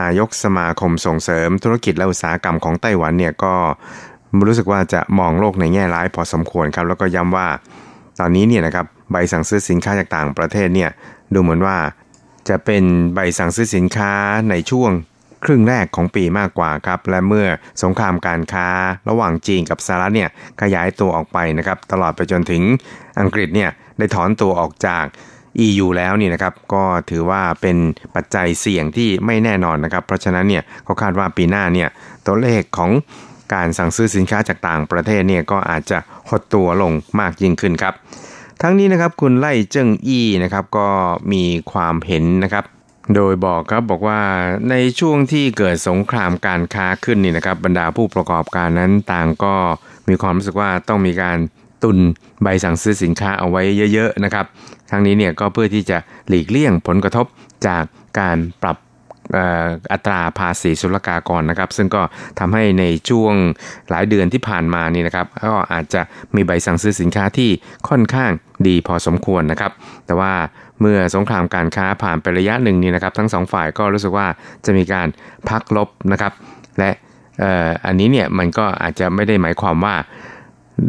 นายกสมาคมส่งเสริมธุรกิจและอุตสาหกรรมของไต้หวันเนี่ยก็ รู้สึกว่าจะมองโลกในแง่ร้ายพอสมควรครับ แล้วก็ย้ำว่า ตอนนี้เนี่ยนะครับใบสั่งซื้อสินค้าจากต่างประเทศเนี่ยดูเหมือนว่า จะเป็นใบสั่งซื้อสินค้าในช่วงครึ่งแรกของปีมากกว่าครับ และเมื่อสงครามการค้าระหว่างจีนกับสหรัฐเนี่ยขยายตัวออกไปนะครับ ตลอดไปจนถึงอังกฤษเนี่ยได้ถอนตัวออกจาก EU แล้วนี่นะครับก็ถือว่าเป็นปัจจัยเสี่ยงที่ไม่แน่นอนนะครับ เพราะฉะนั้นเนี่ยเขาคาดว่าปีหน้าเนี่ยตัวเลขของ การสั่งซื้อสินค้าจากต่างประเทศเนี่ยก็อาจจะหดตัวลงมากยิ่งขึ้นครับ ทั้งนี้นะครับคุณไล่เจิ้งอี้นะครับก็มีความเห็นนะครับ โดยบอกครับบอกว่าในช่วงที่เกิดสงครามการค้าขึ้นนี่นะครับบรรดาผู้ประกอบการนั้นต่างก็มีความรู้สึกว่าต้องมีการตุนใบสั่งซื้อสินค้าเอาไว้เยอะๆนะครับ ทั้งนี้เนี่ยก็เพื่อที่จะหลีกเลี่ยงผลกระทบจากการปรับ อัตราภาษีศุลกากรนะครับ ซึ่งก็ทำให้ในช่วงหลายเดือนที่ผ่านมานี่นะครับ ก็อาจจะมีใบสั่งซื้อสินค้าที่ค่อนข้างดีพอสมควรนะครับ แต่ว่าเมื่อสงครามการค้าผ่านไประยะหนึ่งนี่นะครับ ทั้งสองฝ่ายก็รู้สึกว่าจะมีการพักลบนะครับ และอันนี้เนี่ยมันก็อาจจะไม่ได้หมายความว่า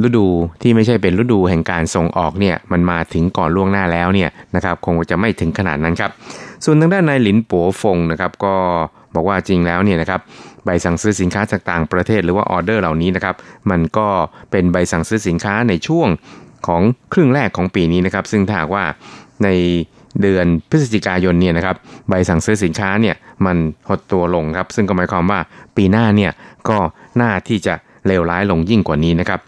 ฤดูที่ไม่ใช่เป็นฤดูแห่งการส่งออกเนี่ยมันมาถึงก่อนล่วงหน้าแล้วเนี่ยนะครับคงจะไม่ถึงขนาดนั้นครับ ส่วนทางด้านนายหลินปัวฟงนะครับก็บอกว่าจริงแล้วเนี่ยนะครับใบสั่งซื้อสินค้าจากต่างประเทศหรือว่าออเดอร์เหล่านี้นะครับมันก็เป็นใบสั่งซื้อสินค้าในช่วงของครึ่งแรกของปีนี้นะครับ ซึ่งถ้าว่าในเดือนพฤศจิกายนเนี่ยนะครับใบสั่งซื้อสินค้าเนี่ยมันหดตัวลงครับ ซึ่งก็หมายความว่าปีหน้าเนี่ยก็น่าที่จะเลวร้ายลงยิ่งกว่านี้นะครับ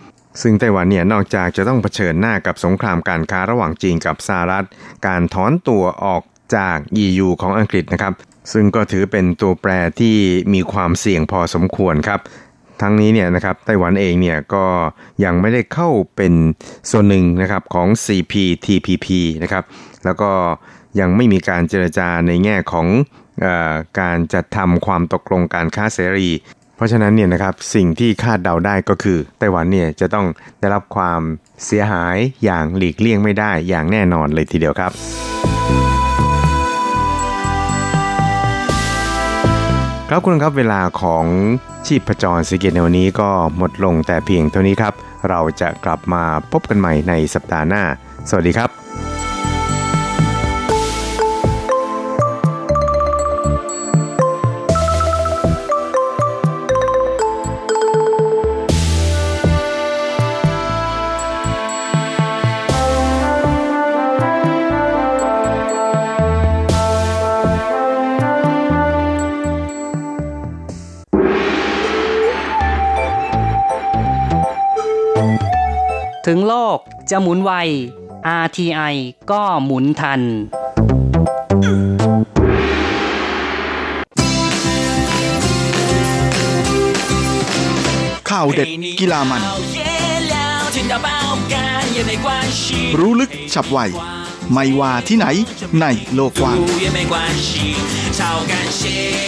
ซึ่งไต้หวันเนี่ยนอกจากจะต้องเผชิญหน้ากับสงครามการค้าระหว่างจีนกับสหรัฐ การถอนตัวออกจาก EU ของอังกฤษนะครับ ซึ่งก็ถือเป็นตัวแปรที่มีความเสี่ยงพอสมควรครับ ทั้งนี้เนี่ยนะครับไต้หวันเองเนี่ยก็ยังไม่ได้เข้าเป็นส่วนหนึ่งนะครับของ CPTPP นะครับแล้วก็ยังไม่มีการเจรจาในแง่ของอการจัดทำความตกลงการค้าเสรี เพราะฉะนั้นเนี่ยนะครับสิ่งที่คาดเดาได้ก็คือไต้หวันเนี่ยจะต้องได้รับความเสียหายอย่างหลีกเลี่ยงไม่ได้อย่างแน่นอนเลยทีเดียวครับ ครับคุณครับเวลาของชีพจรสิเกตในวันนี้ก็หมดลงแต่เพียงเท่านี้ครับ เราจะกลับมาพบกันใหม่ในสัปดาห์หน้า สวัสดีครับ ถึงโลกจะหมุนไว RTI ก็หมุนทัน ข่าวเด็ดกีฬามัน รู้ลึกฉับไว ไม่ว่าที่ไหนในโลกกว้าง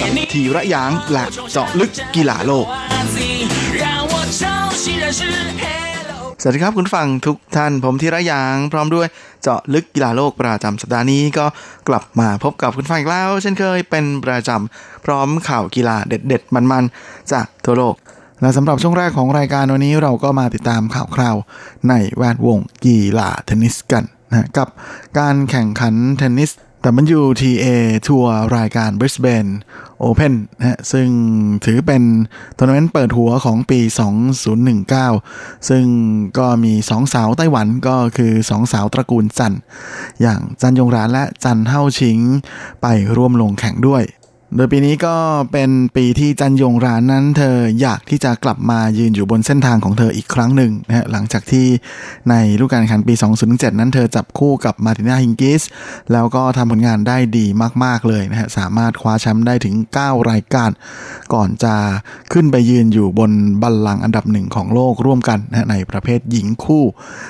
กับทีระยางและเจาะลึกกีฬาโลก สวัสดีครับคุณฟังทุกท่านผมธีระยางพร้อมด้วยเจาะลึกกีฬาโลกประจำสัปดาห์นี้ก็กลับมาพบกับคุณฟังอีกแล้ว เช่นเคยเป็นประจำพร้อมข่าวกีฬาเด็ด ๆ มันๆ จากทั่วโลก และสำหรับช่วงแรกของรายการวันนี้เราก็มาติดตามข่าวคราวในแวดวงกีฬาเทนนิสกันนะกับการแข่งขันเทนนิส แต่มันอยู่ TA ทัวร์รายการ Brisbane Open นะฮะซึ่งถือเป็นทัวร์นาเมนต์เปิดหัวของปี 2019 ซึ่งก็มีสองสาวไต้หวันก็คือสองสาวตระกูลจัน อย่างจันยงรานและจันเฮ่าฉิง ไปร่วมลงแข่งด้วย โดยปีนี้ก็เป็นปีที่จันยงรานนั้น เธออยากที่จะกลับมายืนอยู่บนเส้นทางของเธออีกครั้งหนึ่งนะฮะหลังจากที่ในฤดูกาลแข่งขันปี 2007 นั้นเธอจับคู่กับมาร์ตินาฮิงกิส แล้วก็ทำผลงานได้ดีมาก ๆ เลยนะฮะสามารถคว้าแชมป์ได้ถึง 9 รายการ ก่อนจะขึ้นไปยืนอยู่บนบัลลังก์อันดับหนึ่งของโลกร่วมกันนะในประเภทหญิงคู่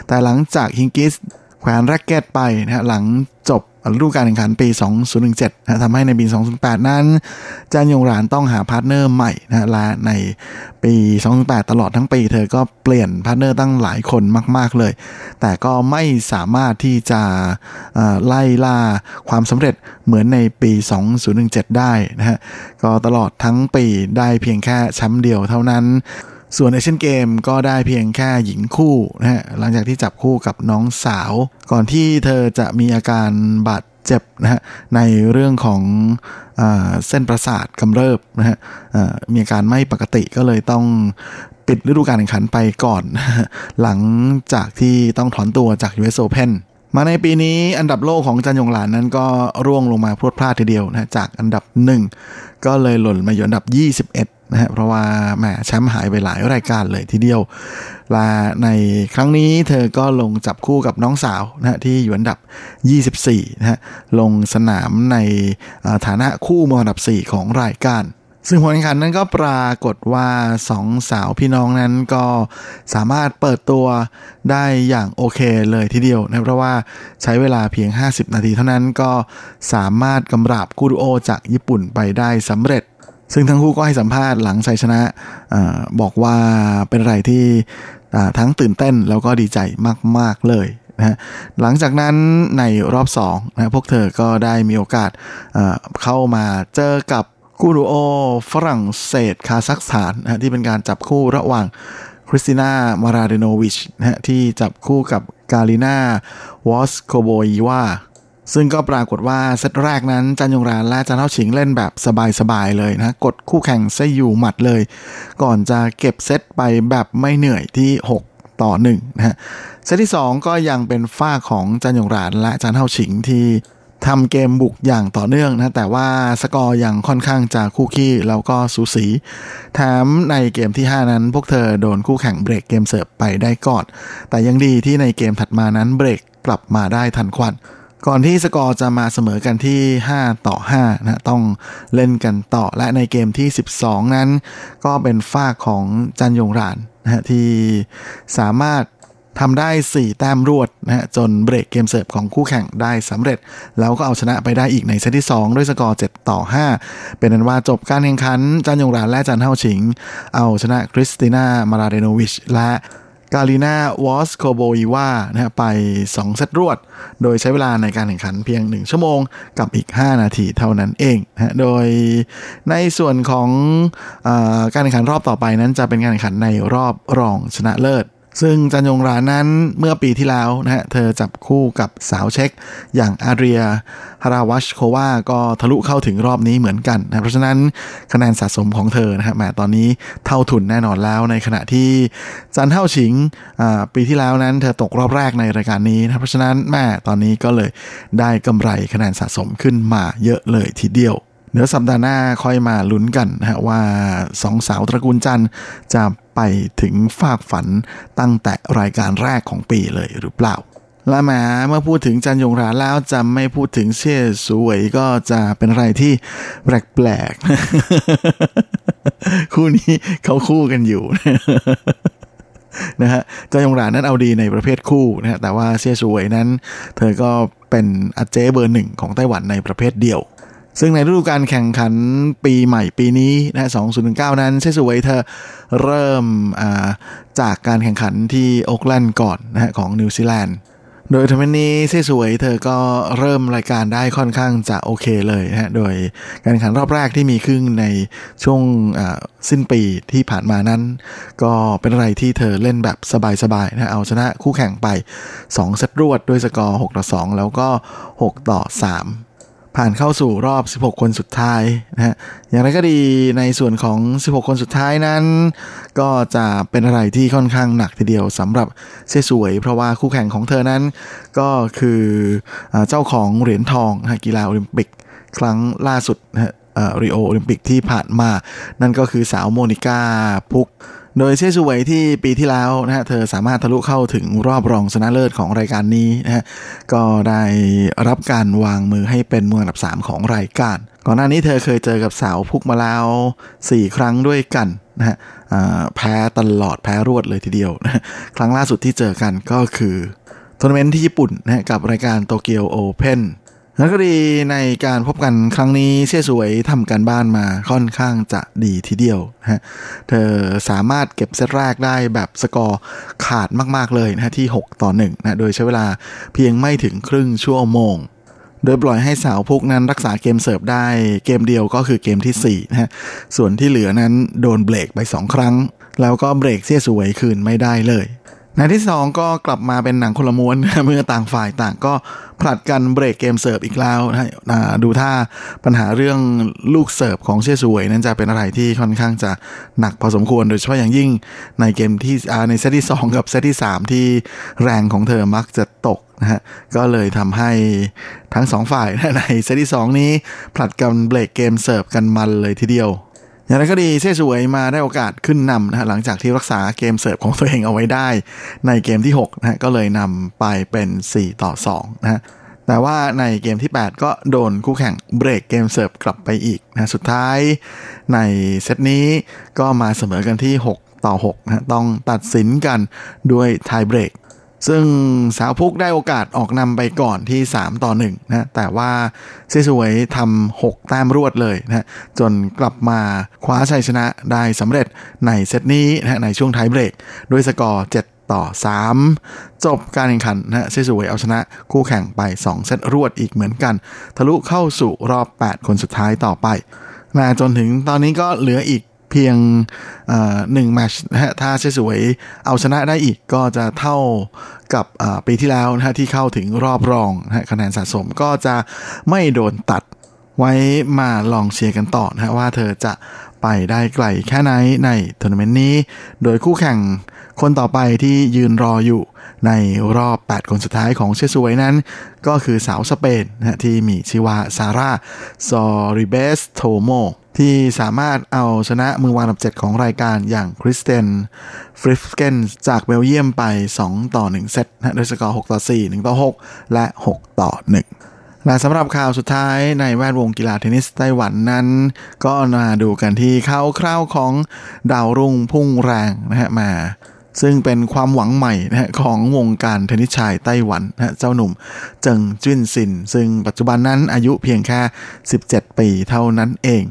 แต่หลังจากฮิงกิสแขวนแร็กเก็ตไปนะฮะหลังจบ ฤดูกาลแข่งขันปี 2017นะทำให้ในปี 2008 นั้นจันยงรานต้องหาพาร์ทเนอร์ใหม่นะและในปี 2008 ตลอดทั้งปี เธอก็เปลี่ยนพาร์ทเนอร์ตั้งหลายคนมาก ๆ เลย แต่ก็ไม่สามารถที่จะไล่ล่าความสำเร็จเหมือนในปี 2017 ได้นะฮะก็ตลอดทั้งปีได้เพียงแค่แชมป์เดียวเท่านั้น ส่วนเอเชียนเกมก็ได้เพียงแค่หญิงคู่นะฮะหลังจากที่จับคู่กับน้องสาว ก่อนที่เธอจะมีอาการบาดเจ็บนะฮะในเรื่องของอเส้นประสาทกำเริบนะฮะมีอาการไม่ปกติก็เลยต้องปิดฤดูกาลแข่งขันไปก่อน หลังจากที่ต้องถอนตัวจาก US Open มาในปีนี้อันดับโลกของจันยงหลานนั้นก็ร่วงลงมาพรวดพลาดทีเดียวนะจากอันดับหนึ่งก็เลยหล่นมาอยู่อันดับ 21 นะฮะเพราะว่าแหมแชมป์หายไปหลายรายการเลยทีเดียวละในครั้งนี้เธอก็ลงจับคู่กับน้องสาวนะฮะที่อยู่อันดับ 24นะฮะลงสนามในฐานะคู่มอันดับ 4 ของรายการซึ่งผลแข่งขันนั้นก็ปรากฏว่าสองสาวพี่น้องนั้นก็สามารถเปิดตัวได้อย่างโอเคเลยทีเดียวนะเพราะว่าใช้เวลาเพียง 50 นาทีเท่านั้นก็สามารถกำราบกูดูโอจากญี่ปุ่นไปได้สำเร็จ ซึ่งทั้งคู่ก็ให้สัมภาษณ์หลังชัยชนะอบอกว่าเป็นอะไรที่ทั้งตื่นเต้นแล้วก็ดีใจมาก ๆ เลยนะหลังจากนั้นในรอบ2นะพวกเธอก็ได้มีโอกาสเข้ามาเจอกับกูรูโอฝรั่งเศสคาซัคสถานนะที่เป็นการจับคู่ระหว่างคริสติน่ามลาเดโนวิชนะที่จับคู่กับกาลิน่าวอสโคโบอีวา ซึ่งก็ปรากฏว่าเซตแรกนั้นจันยงรานและจันเฮ่าฉิงเล่นแบบสบายๆเลยนะกดคู่แข่งซะอยู่หมัดเลย ก่อนจะเก็บเซตไปแบบไม่เหนื่อยที่ 6 ต่อ1นะฮะเซตที่ 2 ก็ยังเป็นฝ่ายของจันยงรานและจันเฮ่าฉิงที่ทำเกมบุกอย่างต่อเนื่องนะแต่ว่าสกอร์ยังค่อนข้างจะคู่ขี้แล้วก็สูสีแถมในเกมที่ 5 นั้นพวกเธอโดนคู่แข่งเบรกเกมเสิร์ฟไปได้ก่อน แต่ยังดีที่ในเกมถัดมานั้นเบรกกลับมาได้ทันควัน ก่อนที่สกอร์จะมาเสมอกันที่ 5 ต่อ5นะต้องเล่นกันต่อและในเกมที่ 12 นั้น ก็เป็นฝ้าของจันยงรานนะที่สามารถทำได้ 4 แต้มรวดนะฮะจนเบรกเกมเสิร์ฟของคู่แข่งได้สำเร็จ แล้วก็เอาชนะไปได้อีกในเซตที่ 2 ด้วยสกอร์ 7 ต่อ 5 เป็นอันว่าจบการแข่งขันจันยงรานและจันเฮ่าฉิง เอาชนะคริสติน่ามลาเดโนวิชและ กาลินาวอสโคโบอีวานะฮะไป 2 เซตรวด โดยใช้เวลาในการแข่งขันเพียง 1 ชั่วโมงกับอีก 5 นาทีเท่านั้นเองนะโดยในส่วนของอการแข่งขันรอบต่อไปนั้นจะเป็นการแข่งขันในรอบรองชนะเลิศ ซึ่งจันยงรานั้นเมื่อปีที่แล้วนะฮะเธอจับคู่กับสาวเช็กอย่างอาเรียฮาราวัชโควาก็ทะลุเข้าถึงรอบนี้เหมือนกันนะเพราะฉะนั้นคะแนนสะสมของเธอนะฮะแหมตอนนี้เท่าทุนแน่นอนแล้วในขณะที่จันเท่าชิงปีที่แล้วนั้นเธอตกรอบแรกในรายการนี้นะเพราะฉะนั้นแม่ตอนนี้ก็เลยได้กำไรคะแนนสะสมขึ้นมาเยอะเลยทีเดียวเดี๋ยวสัปดาห์หน้าค่อยมาลุ้นกันนะฮะว่าสองสาวตระกูลจันจะ ไปถึงฝากฝันตั้งแต่รายการแรกของปีเลยหรือเปล่า และแม้เมื่อพูดถึงจันยงรานแล้วจะไม่พูดถึงเชี่ยสวยก็จะเป็นอะไรที่แปลกๆคู่นี้เขาคู่กันอยู่นะฮะเจ้ายงรานนั้นเอาดีในประเภทคู่นะฮะแต่ว่าเชี่ยสวยนั้น เธอก็เป็นอาเจ๊เบอร์หนึ่งของไต้หวันในประเภทเดี่ยว ซึ่งในฤดูการแข่งขันปีใหม่ปีนี้นะฮะ2019 นั้นเซี่ยสูเวยเธอเริ่มจากการแข่งขันที่โอ๊กแลนด์ก่อนนะฮะของนิวซีแลนด์โดยทำนี้เซี่ยสูเวยเธอก็เริ่มรายการได้ค่อนข้างจะโอเคเลยนะฮะ โดยการแข่งขันรอบแรกที่มีขึ้นในช่วงสิ้นปีที่ผ่านมานั้น ก็เป็นอะไรที่เธอเล่นแบบสบายๆนะเอาชนะคู่แข่งไป 2 เซตรวดด้วยสกอร์ 6 ต่อ 2 แล้วก็ 6 ต่อ 3 ผ่านเข้าสู่รอบ 16 คนสุดท้ายนะฮะอย่างไรก็ดีในส่วนของ 16 คนสุดท้ายนั้น ก็จะเป็นอะไรที่ค่อนข้างหนักทีเดียวสำหรับเซสวย เพราะว่าคู่แข่งของเธอนั้น ก็คือเจ้าของเหรียญทองนะกีฬาโอลิมปิกครั้งล่าสุดนะฮะริโอโอลิมปิกที่ผ่านมา นั่นก็คือสาวโมนิกาพุก โดยเชสวยที่ปีที่แล้วนะฮะเธอสามารถทะลุเข้าถึงรอบรองชนะเลิศของรายการนี้นะฮะก็ได้รับการวางมือให้เป็นมืออันดับ 3 ของรายการ ก่อนหน้านี้เธอเคยเจอกับสาวพุกมาแล้ว 4 ครั้งด้วยกันนะฮะแพ้ตลอดแพ้รวดเลยทีเดียวนะครั้งล่าสุดที่เจอกันก็คือทัวร์นาเมนต์ที่ญี่ปุ่นนะกับรายการโตเกียวโอเพน แล้วก็ดีในการพบกันครั้งนี้เชี่ยสวยทำการบ้านมาค่อนข้างจะดีทีเดียวนะฮะ เธอสามารถเก็บเซตแรกได้แบบสกอร์ขาดมากๆเลยนะที่ 6 ต่อ1นะโดยใช้เวลาเพียงไม่ถึงครึ่งชั่วโมง โดยปล่อยให้สาวพุกนั้นรักษาเกมเสิร์ฟได้เกมเดียวก็คือเกมที่4นะฮะ ส่วนที่เหลือนั้นโดนเบรกไป 2 ครั้ง แล้วก็เบรกเสียสวยคืนไม่ได้เลย ในที่2ก็กลับมาเป็นหนังคนละม้วนเมื่อต่างฝ่ายต่างก็ผลัดกันเบรกเกมเสิร์ฟอีกแล้วนะดูท่าปัญหาเรื่องลูกเสิร์ฟของเซี่ยสูเวยนั้นจะเป็นอะไรที่ค่อนข้างจะหนักพอสมควรโดยเฉพาะอย่างยิ่งในเกมที่ในเซตที่ 2 กับเซตที่ 3 ที่แรงของเธอมักจะตกนะฮะก็เลยทำให้ทั้งสองฝ่ายในเซตที่ 2 นี้ผลัดกันเบรกเกมเสิร์ฟกันมันเลยทีเดียว อย่างไรก็ดีเซี่ยสูเวยมาได้โอกาสขึ้นนำนะฮะหลังจากที่รักษาเกมเสิร์ฟของตัวเองเอาไว้ได้ในเกมที่6นะฮะก็เลยนำไปเป็น 4 ต่อ2นะฮะแต่ว่าในเกมที่ 8 ก็โดนคู่แข่งเบรกเกมเสิร์ฟกลับไปอีกนะสุดท้ายในเซตนี้ก็มาเสมอกันที่ 6 ต่อ6นะต้องตัดสินกันด้วยไทเบรก ซึ่งสาวพุกได้โอกาสออกนำไปก่อนที่ 3 ต่อ 1 นะ แต่ว่าเซสวยทำ6แต้มรวดเลยนะจนกลับมาคว้าชัยชนะได้สำเร็จในเซตนี้นะในช่วงท้ายเบรก ด้วยสกอร์ 7ต่อ 3 จบการแข่งขันนะเซสวยเอาชนะคู่แข่งไป 2 เซตรวดอีกเหมือนกัน ทะลุเข้าสู่รอบ 8 คนสุดท้ายต่อไปนะจนถึงตอนนี้ก็เหลืออีก เพียงหนึ่งแมชนะฮะถ้าเชสวยเอาชนะได้อีกก็จะเท่ากับปีที่แล้วนะฮะที่เข้าถึงรอบรองนะคะแนนสะสมก็จะไม่โดนตัดไว้มาลองเชียร์กันต่อนะฮะว่าเธอจะไปได้ไกลแค่ไหนในทัวร์นาเมนต์นี้ โดยคู่แข่งคนต่อไปที่ยืนรออยู่ ในรอบ 8 คนสุดท้ายของเซี่ยสูเวยนั้น ก็คือสาวสเปนนะที่มีชื่อว่าซาร่าซอร์ริเบส ตอร์โมที่สามารถเอาชนะมือวางอันดับ 7 ของรายการอย่างเคิร์สเตนฟลิปเกนส์จากเบลเยียมไป 2 ต่อ 1 เซตนะด้วยสกอร์ 6 ต่อ 4 1 ต่อ 6 และ 6 ต่อ 1และสำหรับข่าวสุดท้ายในแวดวงกีฬาเทนนิสไต้หวันนั้น ก็มาดูกันที่ข่าวคราวของดาวรุ่งพุ่งแรงนะฮะมา ซึ่งเป็นความหวังใหม่นะของวงการเทนนิสชายไต้หวันนะเจ้าหนุ่มเจิงจิ้นซิน ซึ่งปัจจุบันนั้นอายุเพียงแค่ 17 ปีเท่านั้นเอง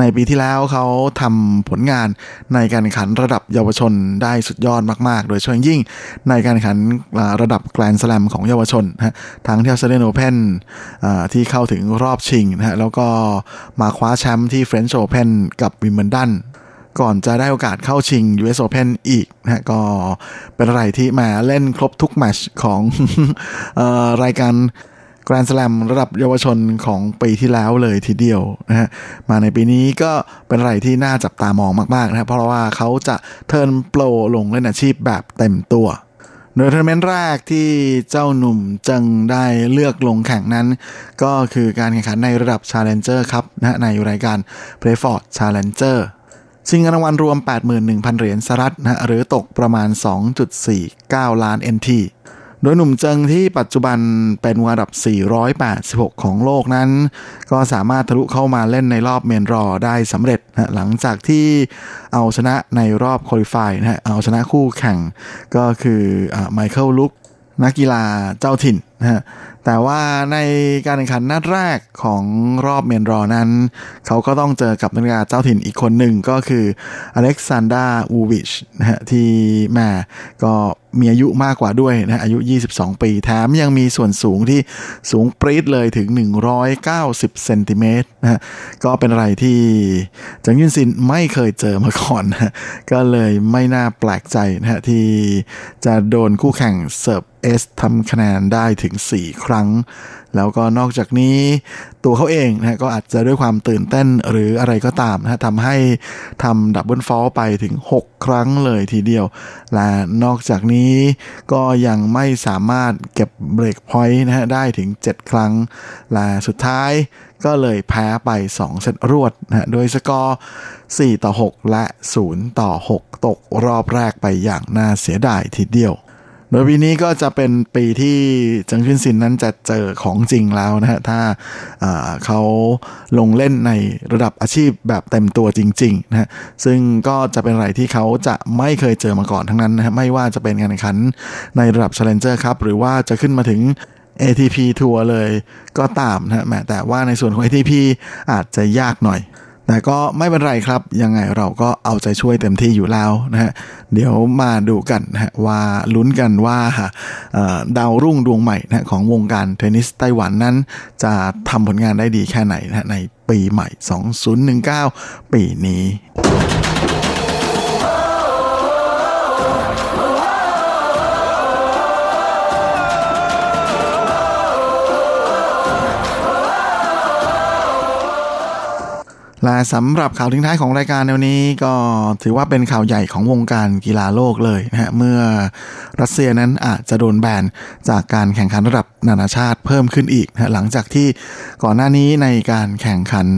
ในปีที่แล้วเขาทำผลงานในการแข่งขันระดับเยาวชนได้สุดยอดมาก ๆ โดยเฉพาะยิ่งในการแข่งขันระดับแกรนด์สแลมของเยาวชนนะทั้งที่ออสเตรเลียนโอเพนที่เข้าถึงรอบชิงนะแล้วก็มาคว้าแชมป์ที่เฟรนช์โอเพนกับวิมเบิลดัน ก่อนจะได้โอกาสเข้าชิง US Open อีกนะก็เป็นอะไรที่มาเล่นครบทุกแมตช์ของออรายการแกรนด์สแลมระดับเยาวชนของปีที่แล้วเลยทีเดียวนะฮะมาในปีนี้ก็เป็นอะไรที่น่าจับตามองมากๆนะครับเพราะว่าเขาจะเทิร์นโปรลงเล่นอาชีพแบบเต็มตัวโดยทัวร์นาเมนต์แรกที่เจ้าหนุ่มจึงได้เลือกลงแข่งนั้น ก็คือการแข่งขันในระดับ Challenger ครับนะในรายการ p l a y f o r d Challenger ชิงเงินรางวัลรวม 81,000 เหรียญสหรัฐนะหรือตกประมาณ 2.49 ล้าน NT โดยหนุ่มเจิงที่ปัจจุบันเป็นอันดับ 486 ของโลกนั้น ก็สามารถทะลุเข้ามาเล่นในรอบเมนรอได้สำเร็จนะหลังจากที่เอาชนะในรอบคุริฟายนะฮะเอาชนะคู่แข่งก็คือไมเคิลลุก นักกีฬาเจ้าถิ่นนะฮะแต่ว่าในการแข่งขันนัดแรกของรอบเมนรอนั้น เขาก็ต้องเจอกับนักกีฬาเจ้าถิ่นอีกคนหนึ่งก็คืออเล็กซานดราอูวิชนะฮะที่แม่ก็มีอายุมากกว่าด้วยนะอายุ 22 ปี แถมยังมีส่วนสูงที่สูงปรี๊ดเลยถึง 190 เซนติเมตรนะฮะก็เป็นอะไรที่จังยุนซินไม่เคยเจอมาก่อนนะก็เลยไม่น่าแปลกใจนะฮะที่จะโดนคู่แข่งเสิร์ฟ เอสทำคะแนนได้ถึง 4 ครั้ง แล้วก็นอกจากนี้ตัวเขาเองนะก็อาจจะด้วยความตื่นเต้นหรืออะไรก็ตามนะทำให้ทำดับเบิลฟอลต์ไปถึง 6 ครั้งเลยทีเดียว และนอกจากนี้ก็ยังไม่สามารถเก็บเบรกพอยต์นะฮะได้ถึง 7 ครั้ง และสุดท้ายก็เลยแพ้ไป 2 เซตรวดนะโดยสกอร์ 4 ต่อ 6 และ 0 ต่อ 6 ตกรอบแรกไปอย่างน่าเสียดายทีเดียว โดยปีนี้ก็จะเป็นปีที่จังชุนซินนั้นจะเจอของจริงแล้วนะฮะถ้าเขาลงเล่นในระดับอาชีพแบบเต็มตัวจริงๆนะฮะซึ่งก็จะเป็นอะไรที่เขาจะไม่เคยเจอมาก่อนทั้งนั้นนะฮะไม่ว่าจะเป็นการแข่งขันในระดับ Challenger ครับหรือว่าจะขึ้นมาถึง ATP ทัวร์เลยก็ตามนะฮะแต่ว่าในส่วนของ ATP อาจจะยากหน่อย แต่ก็ไม่เป็นไรครับ ยังไงเราก็เอาใจช่วยเต็มที่อยู่แล้วนะฮะเดี๋ยวมาดูกันนะฮะว่าลุ้นกันว่าดาวรุ่งดวงใหม่นะของวงการเทนนิสไต้หวันนั้น จะทำผลงานได้ดีแค่ไหนนะในปีใหม่ 2019 ปีนี้ และสำหรับข่าวทิ้งท้ายของรายการในวันนี้ก็ถือว่าเป็นข่าวใหญ่ของวงการกีฬาโลกเลยนะฮะเมื่อรัสเซียนั้นอาจจะโดนแบนจากการแข่งขันระดับนานาชาติเพิ่มขึ้นอีกนะหลังจากที่ก่อนหน้านี้ในการแข่งขัน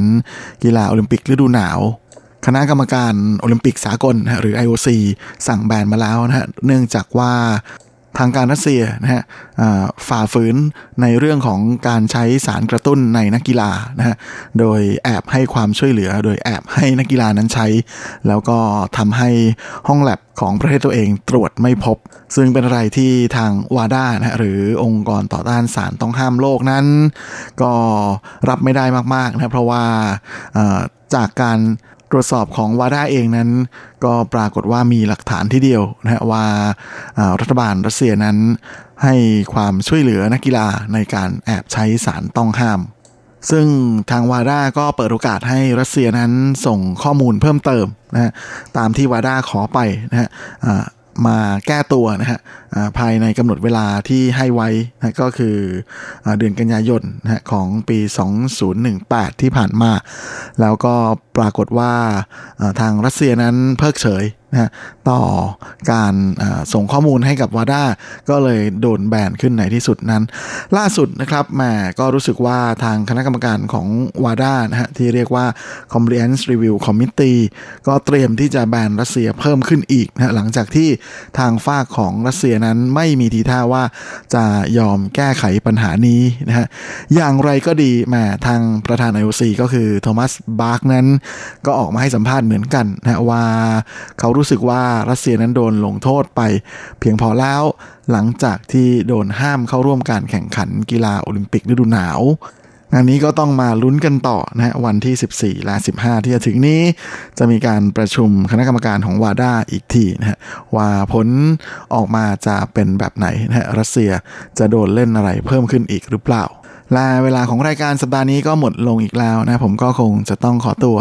กีฬาโอลิมปิกฤดูหนาวคณะกรรมการโอลิมปิกสากลหรือ IOC สั่งแบนมาแล้วนะฮะเนื่องจากว่า ทางการรัสเซียนะฮะฝ่าฝืนในเรื่องของการใช้สารกระตุ้นในนักกีฬานะฮะโดยแอบให้ความช่วยเหลือ โดยแอบให้นักกีฬานั้นใช้ แล้วก็ทำให้ห้องแลบของประเทศตัวเองตรวจไม่พบ ซึ่งเป็นอะไรที่ทางวาด้านะหรือองค์กรต่อต้านสารต้องห้ามโลกนั้น ก็รับไม่ได้มากๆนะเพราะว่าจากการ ตรวจสอบของวาด้าเองนั้น ก็ปรากฏว่ามีหลักฐานที่เดียวนะฮะว่ารัฐบาลรัสเซียนั้นให้ความช่วยเหลือนักกีฬาในการแอบใช้สารต้องห้าม ซึ่งทางวาด้าก็เปิดโอกาสให้รัสเซียนั้นส่งข้อมูลเพิ่มเติมนะฮะตามที่วาด้าขอไปนะฮะมาแก้ตัวนะฮะ ภายในกำหนดเวลาที่ให้ไว้นะก็คืออเดือนกันยายนนะของปี 2018 ที่ผ่านมา แล้วก็ปรากฏว่าทางรัสเซียนั้นเพิกเฉยนะต่อการส่งข้อมูลให้กับวาด้าก็เลยโดนแบนขึ้นในที่สุดนั้น ล่าสุดนะครับแม่ก็รู้สึกว่าทางคณะกรรมการของวาด้านะฮะที่เรียกว่า Compliance Review Committee ก็เตรียมที่จะแบนรัสเซียเพิ่มขึ้นอีกนะหลังจากที่ทางฝากของรัสเซียนั้นไม่มีทีท่าว่าจะยอมแก้ไขปัญหานี้นะฮะอย่างไรก็ดีแม่ทางประธาน IOC ก็คือโทมัสบาร์กนั้นก็ออกมาให้สัมภาษณ์เหมือนกันนะว่าเขารู้สึกว่ารัสเซียนั้นโดนลงโทษไป เพียงพอแล้วหลังจากที่โดนห้ามเข้าร่วมการแข่งขันกีฬาโอลิมปิกฤดูหนาว งานนี้ก็ต้องมาลุ้นกันต่อนะวันที่ 14 และ 15 ที่จะถึงนี้ จะมีการประชุมคณะกรรมการของวาด้าอีกทีนะฮะว่าผลออกมาจะเป็นแบบไหนนะฮะรัสเซียจะโดนเล่นอะไรเพิ่มขึ้นอีกหรือเปล่า ลาเวลาของรายการสัปดาห์นี้ก็หมดลงอีกแล้วนะ ผมก็คงจะต้องขอตัว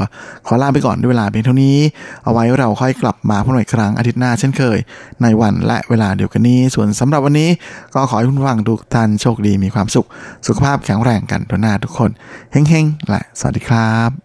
ขอลาไปก่อนด้วยเวลาเพียงเท่านี้ เอาไว้เราค่อยกลับมาพบกันอีกครั้งอาทิตย์หน้าเช่นเคย ในวันและเวลาเดียวกันนี้ ส่วนสำหรับวันนี้ ก็ขอให้คุณฟังทุกท่านโชคดีมีความสุข สุขภาพแข็งแรงกันทุกหน้าทุกคนเฮ้งๆและสวัสดีครับ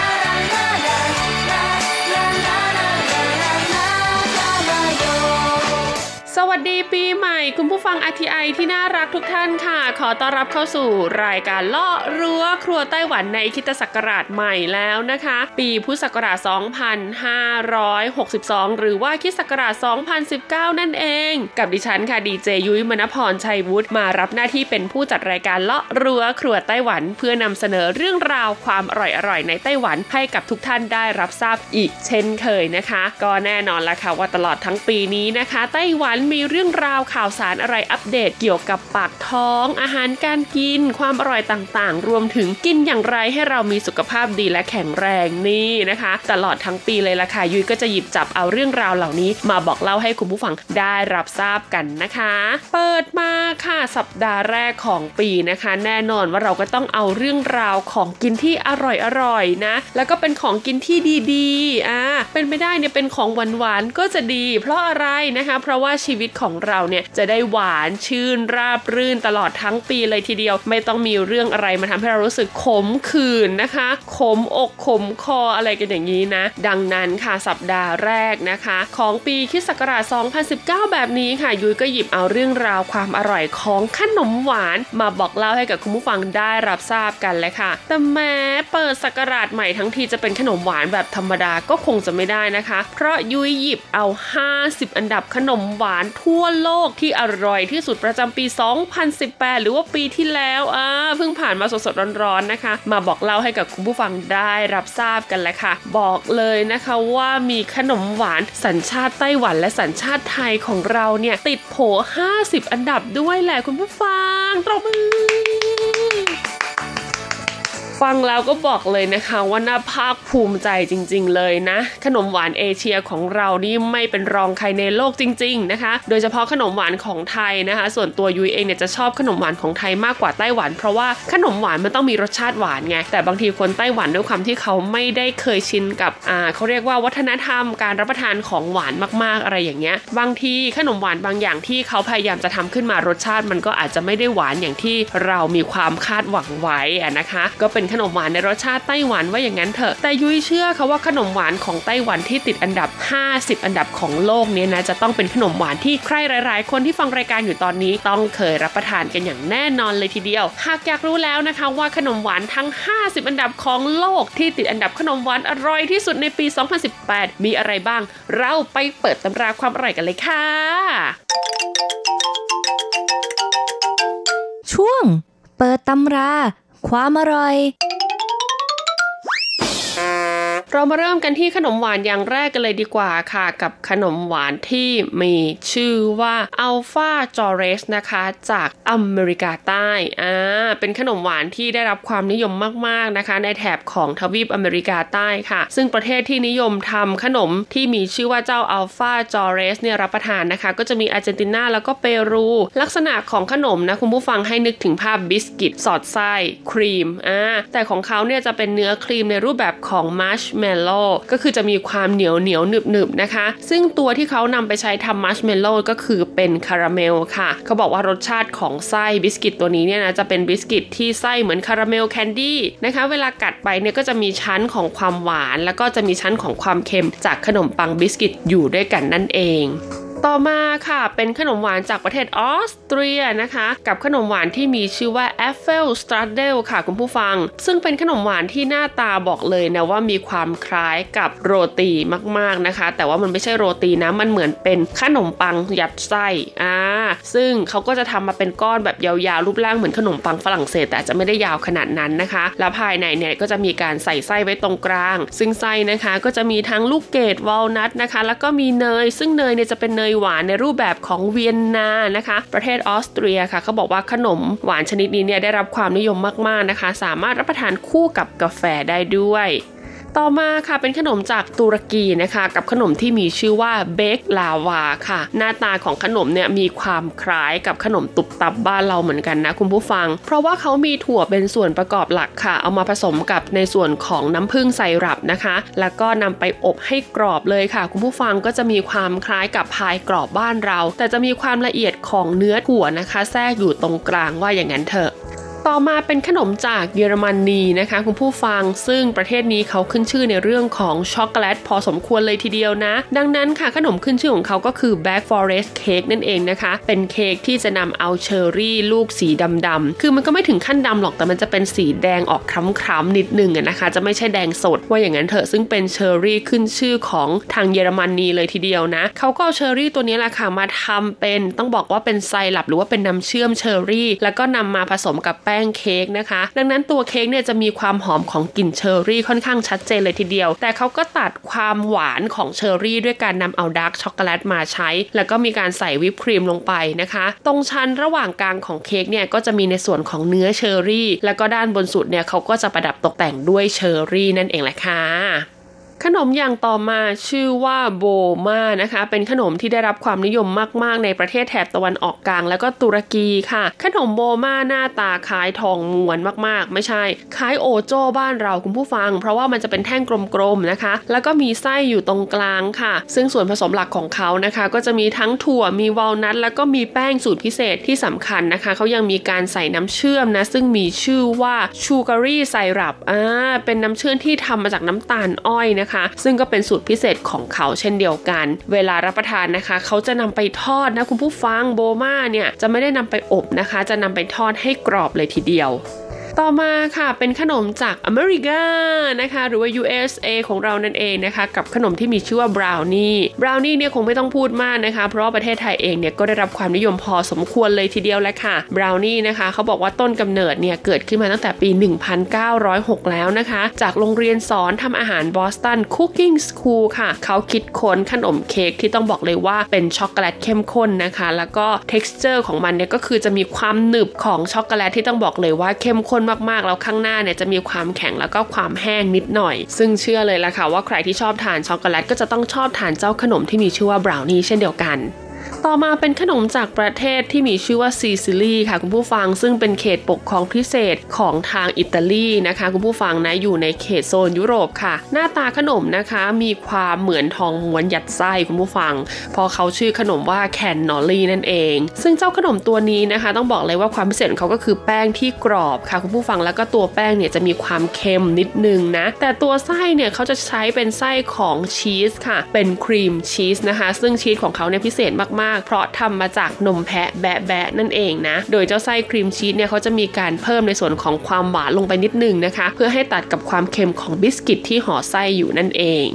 สวัสดีปีใหม่คุณผู้ฟัง RTI ที่น่ารักทุกท่านค่ะ ขอต้อนรับเข้าสู่รายการเลาะรั้วครัวไต้หวันในคริดศักราชใหม่แล้วนะคะ ปีพุทธศักราช 2562 หรือว่าคริดศักราช 2019 นั่นเอง กับดิฉันค่ะดีเจยุ้ยมณพรชัยวุฒิมารับหน้าที่เป็นผู้จัดรายการเลาะรั้วครัวไต้หวัน เพื่อนำเสนอเรื่องราวความอร่อยๆในไต้หวันให้กับทุกท่านได้รับทราบอีกเช่นเคยนะคะ ก็แน่นอนละค่ะว่าตลอดทั้งปีนี้นะคะ ไต้หวันมีเรื่องราวข่าวสารอะไรอัปเดตเกี่ยวกับปากท้อง อาหารการกิน ความอร่อยต่างๆ รวมถึงกินอย่างไรให้เรามีสุขภาพดีและแข็งแรงนี่นะคะ ตลอดทั้งปีเลยล่ะค่ะยุ้ยก็จะหยิบจับเอาเรื่องราวเหล่านี้ มาบอกเล่าให้คุณผู้ฟังได้รับทราบกันนะคะ เปิดมาค่ะสัปดาห์แรกของปีนะคะ แน่นอนว่าเราก็ต้องเอาเรื่องราวของกินที่อร่อยๆนะ แล้วก็เป็นของกินที่ดีๆอ่าเป็นไม่ได้เนี่ยเป็นของหวานๆก็จะดี เพราะอะไรนะคะ เพราะว่าชีวิตของเราเนี่ยจะได้หวานชื่นราบรื่นตลอดทั้งปีเลยทีเดียว ไม่ต้องมีเรื่องอะไรมาทำให้เรารู้สึกขมขื่นนะคะ ขมอกขมคออะไรกันอย่างนี้นะ ดังนั้นค่ะสัปดาห์แรกนะคะ ของปีคิศักราช 2019 แบบนี้ค่ะ ยุ้ยก็หยิบเอาเรื่องราวความอร่อยของขนมหวานมาบอกเล่าให้กับคุณผู้ฟังได้รับทราบกันเลยค่ะ แต่แม้เปิดศักราชใหม่ทั้งทีจะเป็นขนมหวานแบบธรรมดาก็คงจะไม่ได้นะคะ เพราะยุ้ยหยิบเอา 50 อันดับขนมหวานทั่วโลกที่อร่อยที่สุดประจำปี 2018 หรือว่าปีที่แล้วอ่าเพิ่งผ่านมาสดๆร้อนๆนะคะ มาบอกเล่าให้กับคุณผู้ฟังได้รับทราบกันแล้วค่ะ บอกเลยนะคะว่ามีขนมหวานสัญชาติไต้หวันและสัญชาติไทยของเราเนี่ย ติดโผ 50 อันดับด้วยแหละคุณผู้ฟังตบมือ ฟังแล้วก็บอกเลยนะคะว่าน่าภาคภูมิใจจริง ๆ เลยนะ ขนมหวานเอเชียของเรานี่ไม่เป็นรองใครในโลกจริง ๆ นะคะ โดยเฉพาะขนมหวานของไทยนะคะ ส่วนตัวยุ้ยเองเนี่ยจะชอบขนมหวานของไทยมากกว่าไต้หวัน เพราะว่าขนมหวานมันต้องมีรสชาติหวานไงแต่บางทีคนไต้หวันด้วยความที่เขาไม่ได้เคยชินกับอ่าเขาเรียกว่าวัฒนธรรมการรับประทานของหวานมากๆอะไรอย่างเงี้ย บางทีขนมหวานบางอย่างที่เขาพยายามจะทำขึ้นมารสชาติมันก็อาจจะไม่ได้หวานอย่างที่เรามีความคาดหวังไว้นะคะ ก็เป็นขนมหวานในรสชาติไต้หวันว่าอย่างนั้นเถอะ แต่ยุ้ยเชื่อค่ะว่าขนมหวานของไต้หวันที่ติดอันดับ 50 อันดับของโลกเนี้นะจะต้องเป็นขนมหวานที่ใครหลาย ๆ คนที่ฟังรายการอยู่ตอนนี้ต้องเคยรับประทานกันอย่างแน่นอนเลยทีเดียว หากอยากรู้แล้วนะคะว่าขนมหวานทั้ง 50 อันดับของโลกที่ติดอันดับขนมหวานอร่อยที่สุดในปี 2018 มีอะไรบ้าง เราไปเปิดตำราความอร่อยกันเลยค่ะ ช่วง เปิดตำรา ความอร่อย เรามาเริ่มกันที่ขนมหวานอย่างแรกกันเลยดีกว่าค่ะ กับขนมหวานที่มีชื่อว่าอัลฟาจอเรสนะคะ จากอเมริกาใต้อ่าเป็นขนมหวานที่ได้รับความนิยมมากๆนะคะ ในแถบของทวีปอเมริกาใต้ค่ะ ซึ่งประเทศที่นิยมทำขนมที่มีชื่อว่าเจ้า alfajores เนี่ยรับประทานนะคะ ก็จะมีอาร์เจนตินาแล้วก็เปรู ลักษณะของขนมนะคุณผู้ฟังให้นึกถึงภาพบิสกิตสอดไส้ครีมอ่าแต่ของเขาเนี่ยจะเป็นเนื้อครีมในรูปแบบของมาร์ชเมลโล่ก็คือจะมีความเหนียวเหนียวหนึบหนึบนะคะ ซึ่งตัวที่เขานำไปใช้ทำมาร์ชเมลโล่ก็คือเป็นคาราเมลค่ะ เขาบอกว่ารสชาติของไส้บิสกิตตัวนี้เนี่ยนะจะเป็นบิสกิตที่ไส้เหมือน caramel candyนะคะเวลากัดไปเนี่ยก็จะมีชั้นของความหวาน แล้วก็จะมีชั้นของความเค็มจากขนมปังบิสกิตอยู่ด้วยกันนั่นเอง ต่อมาค่ะเป็นขนมหวานจากประเทศออสเตรียนะคะ กับขนมหวานที่มีชื่อว่า Apfelstrudel ค่ะคุณผู้ฟัง ซึ่งเป็นขนมหวานที่หน้าตาบอกเลยนะว่ามีความคล้ายกับโรตีมากๆนะคะ แต่ว่ามันไม่ใช่โรตีนะมันเหมือนเป็นขนมปังยัดไส้อ่าซึ่งเขาก็จะทำมาเป็นก้อนแบบยาวๆรูปร่างเหมือนขนมปังฝรั่งเศสแต่จจะไม่ได้ยาวขนาดนั้นนะคะ แล้วภายในเนี่ยก็จะมีการใส่ไส้ไว้ตรงกลาง ซึ่งไส้นะคะก็จะมีทั้งลูกเกดวอลนัทนะคะ แล้วก็มีเนย ซึ่งเนยเนี่ยจะเป็นเนยหวานในรูปแบบของเวียนนานะคะ ประเทศออสเตรียค่ะเขาบอกว่าขนมหวานชนิดนี้เนี่ยได้รับความนิยมมากๆนะคะ สามารถรับประทานคู่กับกาแฟได้ด้วย ต่อมาค่ะเป็นขนมจากตุรกีนะคะกับขนมที่มีชื่อว่าเบกลาวาค่ะ หน้าตาของขนมเนี่ยมีความคล้ายกับขนมตุบตับบ้านเราเหมือนกันนะคุณผู้ฟัง เพราะว่าเขามีถั่วเป็นส่วนประกอบหลักค่ะ เอามาผสมกับในส่วนของน้ำผึ้งไซรัปนะคะ แล้วก็นำไปอบให้กรอบเลยค่ะ คุณผู้ฟังก็จะมีความคล้ายกับพายกรอบบ้านเรา แต่จะมีความละเอียดของเนื้อถั่วนะคะ แทรกอยู่ตรงกลางว่าอย่างนั้นเถอะ ต่อมาเป็นขนมจากเยอรมนีนะคะ คุณผู้ฟังซึ่งประเทศนี้เขาขึ้นชื่อในเรื่องของช็อกโกแลตพอสมควรเลยทีเดียวนะ ดังนั้นค่ะขนมขึ้นชื่อของเขาก็คือ Black Forest Cake นั่นเองนะคะ เป็นเค้กที่จะนำเอาเชอร์รี่ลูกสีดำๆคือมันก็ไม่ถึงขั้นดำหรอกแต่มันจะเป็นสีแดงออกคล้ำๆนิดนึงนะคะ จะไม่ใช่แดงสด ว่าอย่างนั้นเถอะซึ่งเป็นเชอร์รี่ขึ้นชื่อของทางเยอรมนีเลยทีเดียวนะเขาก็เอาเชอร์รี่ตัวนี้แหละค่ะมาทำเป็นต้องบอกว่าเป็นไซรัปหรือว่าเป็นน้ำเชื่อมเชอร์รี่ แล้วก็นำมาผสมกับแป้งเค้กนะคะ ดังนั้นตัวเค้กเนี่ยจะมีความหอมของกลิ่นเชอร์รี่ค่อนข้างชัดเจนเลยทีเดียว แต่เขาก็ตัดความหวานของเชอร์รี่ด้วยการนำเอาดาร์กช็อกโกแลตมาใช้ แล้วก็มีการใส่วิปครีมลงไปนะคะ ตรงชั้นระหว่างกลางของเค้กเนี่ยก็จะมีในส่วนของเนื้อเชอร์รี่ แล้วก็ด้านบนสุดเนี่ยเขาก็จะประดับตกแต่งด้วยเชอร์รี่นั่นเองแหละค่ะ ขนมอย่างต่อมาชื่อว่าโบมานะคะ เป็นขนมที่ได้รับความนิยมมาก ๆ ในประเทศแถบตะวันออกกลาง แล้วก็ตุรกีค่ะ ขนมโบมาหน้าตาคล้ายทองม้วนมากๆ ไม่ใช่คล้ายโอโจ้บ้านเราคุณผู้ฟัง เพราะว่ามันจะเป็นแท่งกลมๆนะคะ แล้วก็มีไส้อยู่ตรงกลางค่ะ ซึ่งส่วนผสมหลักของเขานะคะ ก็จะมีทั้งถั่วมีวอลนัทแล้วก็มีแป้งสูตรพิเศษที่สำคัญนะคะเขายังมีการใส่น้ำเชื่อมนะซึ่งมีชื่อว่าชูการีไซรัปอ่าเป็นน้ำเชื่อมที่ทำมาจากน้ำตาลอ้อยนะคะซึ่งก็เป็นสูตรพิเศษของเขาเช่นเดียวกัน เวลารับประทานนะคะ เขาจะนำไปทอดนะคุณผู้ฟังโบมาเนี่ยจะไม่ได้นำไปอบนะคะ จะนำไปทอดให้กรอบเลยทีเดียว ต่อมาค่ะเป็นขนมจากอเมริกานะคะหรือว่า USA ของเรานั่นเองนะคะกับขนมที่มีชื่อว่าบราวนี่บราวนี่เนี่ยคงไม่ต้องพูดมากนะคะ เพราะประเทศไทยเองเนี่ยก็ได้รับความนิยมพอสมควรเลยทีเดียวแหละค่ะบราวนี่นะคะเขาบอกว่าต้นกำเนิดเนี่ยเกิดขึ้นมาตั้งแต่ปี 1906 แล้วนะคะ จากโรงเรียนสอนทำอาหาร Boston Cooking School ค่ะเขาคิดค้นขนมเค้กที่ต้องบอกเลยว่าเป็นช็อกโกแลตเข้มข้นนะคะ แล้วก็ t e x t อร์ของมันเนี่ยก็คือจะมีความหนึบของช็อกโกแลตที่ต้องบอกเลยว่าเข้มข้นมากๆ แล้วข้างหน้าเนี่ยจะมีความแข็งแล้วก็ความแห้งนิดหน่อย ซึ่งเชื่อเลยละค่ะว่าใครที่ชอบทานช็อกโกแลตก็จะต้องชอบทานเจ้าขนมที่มีชื่อว่าบราวนี่เช่นเดียวกัน ต่อมาเป็นขนมจากประเทศที่มีชื่อว่าซีซิลีค่ะคุณผู้ฟังซึ่งเป็นเขตปกครองพิเศษของทางอิตาลีนะคะคุณผู้ฟังนะอยู่ในเขตโซนยุโรปค่ะ หน้าตาขนมนะคะมีความเหมือนทองม้วนยัดไส้คุณผู้ฟัง พอเขาชื่อขนมว่าแคนนอลี่นั่นเอง ซึ่งเจ้าขนมตัวนี้นะคะ ต้องบอกเลยว่าความพิเศษของเขาก็คือแป้งที่กรอบค่ะคุณผู้ฟังแล้วก็ตัวแป้งเนี่ยจะมีความเค็มนิดนึงนะแต่ตัวไส้เนี่ยเขาจะใช้เป็นไส้ของชีสค่ะ เป็นครีมชีสนะคะ ซึ่งชีสของเขาเนี่ยพิเศษมากๆ เพราะทำมาจากนมแพะแบะแบะนั่นเองนะ โดยเจ้าไส้ครีมชีสเนี่ยเขาจะมีการเพิ่มในส่วนของความหวานลงไปนิดนึงนะคะ เพื่อให้ตัดกับความเค็มของบิสกิตที่ห่อไส้อยู่นั่นเอง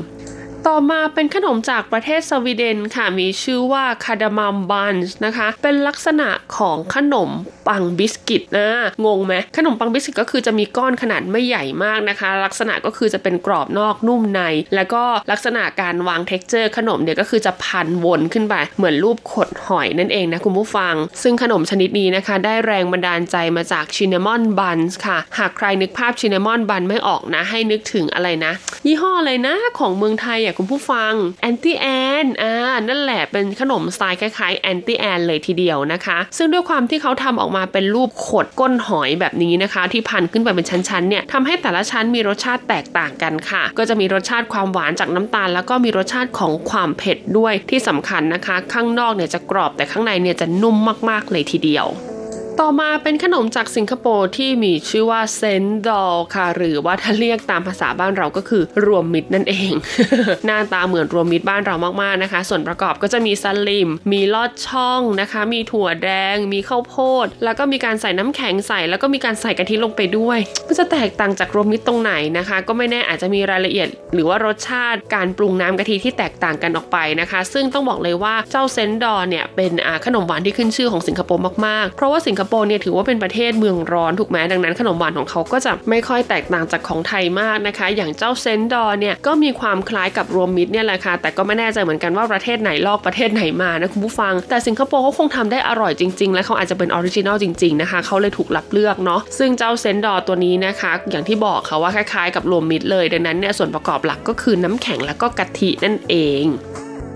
ต่อมาเป็นขนมจากประเทศสวีเดนค่ะ มีชื่อว่า cardamom buns นะคะ เป็นลักษณะของขนมปังบิสกิตนะ งงไหม ขนมปังบิสกิตก็คือจะมีก้อนขนาดไม่ใหญ่มากนะคะ ลักษณะก็คือจะเป็นกรอบนอกนุ่มใน แล้วก็ลักษณะการวาง texture ขนมเนี่ยก็คือจะพันวนขึ้นไป เหมือนรูปขดหอยนั่นเองนะคุณผู้ฟัง ซึ่งขนมชนิดนี้นะคะ ได้แรงบันดาลใจมาจาก cinnamon buns ค่ะ หากใครนึกภาพ cinnamon bun ไม่ออกนะ ให้นึกถึงอะไรนะ ยี่ห้ออะไรนะของเมืองไทยอะคุณผู้ฟังแอนตี้แอนอ่านั่นแหละเป็นขนมสไตล์คล้ายๆแอนตี้แอนเลยทีเดียวนะคะ ซึ่งด้วยความที่เขาทำออกมาเป็นรูปขดก้นหอยแบบนี้นะคะ ที่พันขึ้นไปเป็นชั้นๆเนี่ยทำให้แต่ละชั้นมีรสชาติแตกต่างกันค่ะ ก็จะมีรสชาติความหวานจากน้ำตาล แล้วก็มีรสชาติของความเผ็ดด้วยที่สำคัญนะคะ ข้างนอกเนี่ยจะกรอบแต่ข้างในเนี่ยจะนุ่มมากๆเลยทีเดียว ต่อมาเป็นขนมจากสิงคโปร์ที่มีชื่อว่าเซนดอลค่ะ หรือว่าถ้าเรียกตามภาษาบ้านเราก็คือรวมมิตรนั่นเอง หน้าตาเหมือนรวมมิตรบ้านเรามากๆนะคะ ส่วนประกอบก็จะมีสลิม มีลอดช่องนะคะ มีถั่วแดง มีข้าวโพด แล้วก็มีการใส่น้ำแข็งไส แล้วก็มีการใส่กะทิลงไปด้วย มันจะแตกต่างจากรวมมิตรตรงไหนนะคะ ก็ไม่แน่อาจจะมีรายละเอียด หรือว่ารสชาติการปรุงน้ำกะทิที่แตกต่างกันออกไปนะคะ ซึ่งต้องบอกเลยว่าเจ้า cendol เนี่ยเป็นขนมหวานที่ขึ้นชื่อของสิงคโปร์มากๆ เพราะว่าสิงคโปปร์เนี่ยถือว่าเป็นประเทศเมืองร้อนถูกไหมดังนั้นขนมหวานของเขาก็จะไม่ค่อยแตกต่างจากของไทยมากนะคะ อย่างเจ้า cendol เนี่ยก็มีความคล้ายกับรวมมิตรเนี่ยแหละค่ะแต่ก็ไม่แน่ใจเหมือนกันว่าประเทศไหนลอกประเทศไหนมานะคุณผู้ฟัง แต่สิงคโปร์เขาคงทำได้อร่อยจริง ๆ และเขาอาจจะเป็น original จริงๆนะคะเขาเลยถูกรับเลือกเนาะซึ่งเจ้า cendol ตัวนี้นะคะ อย่างที่บอกค่ะว่าคล้ายๆ กับรวมมิตรเลย ดังนั้นเนี่ยส่วนประกอบหลักก็คือน้ำแข็งและก็กะทินั่นเอง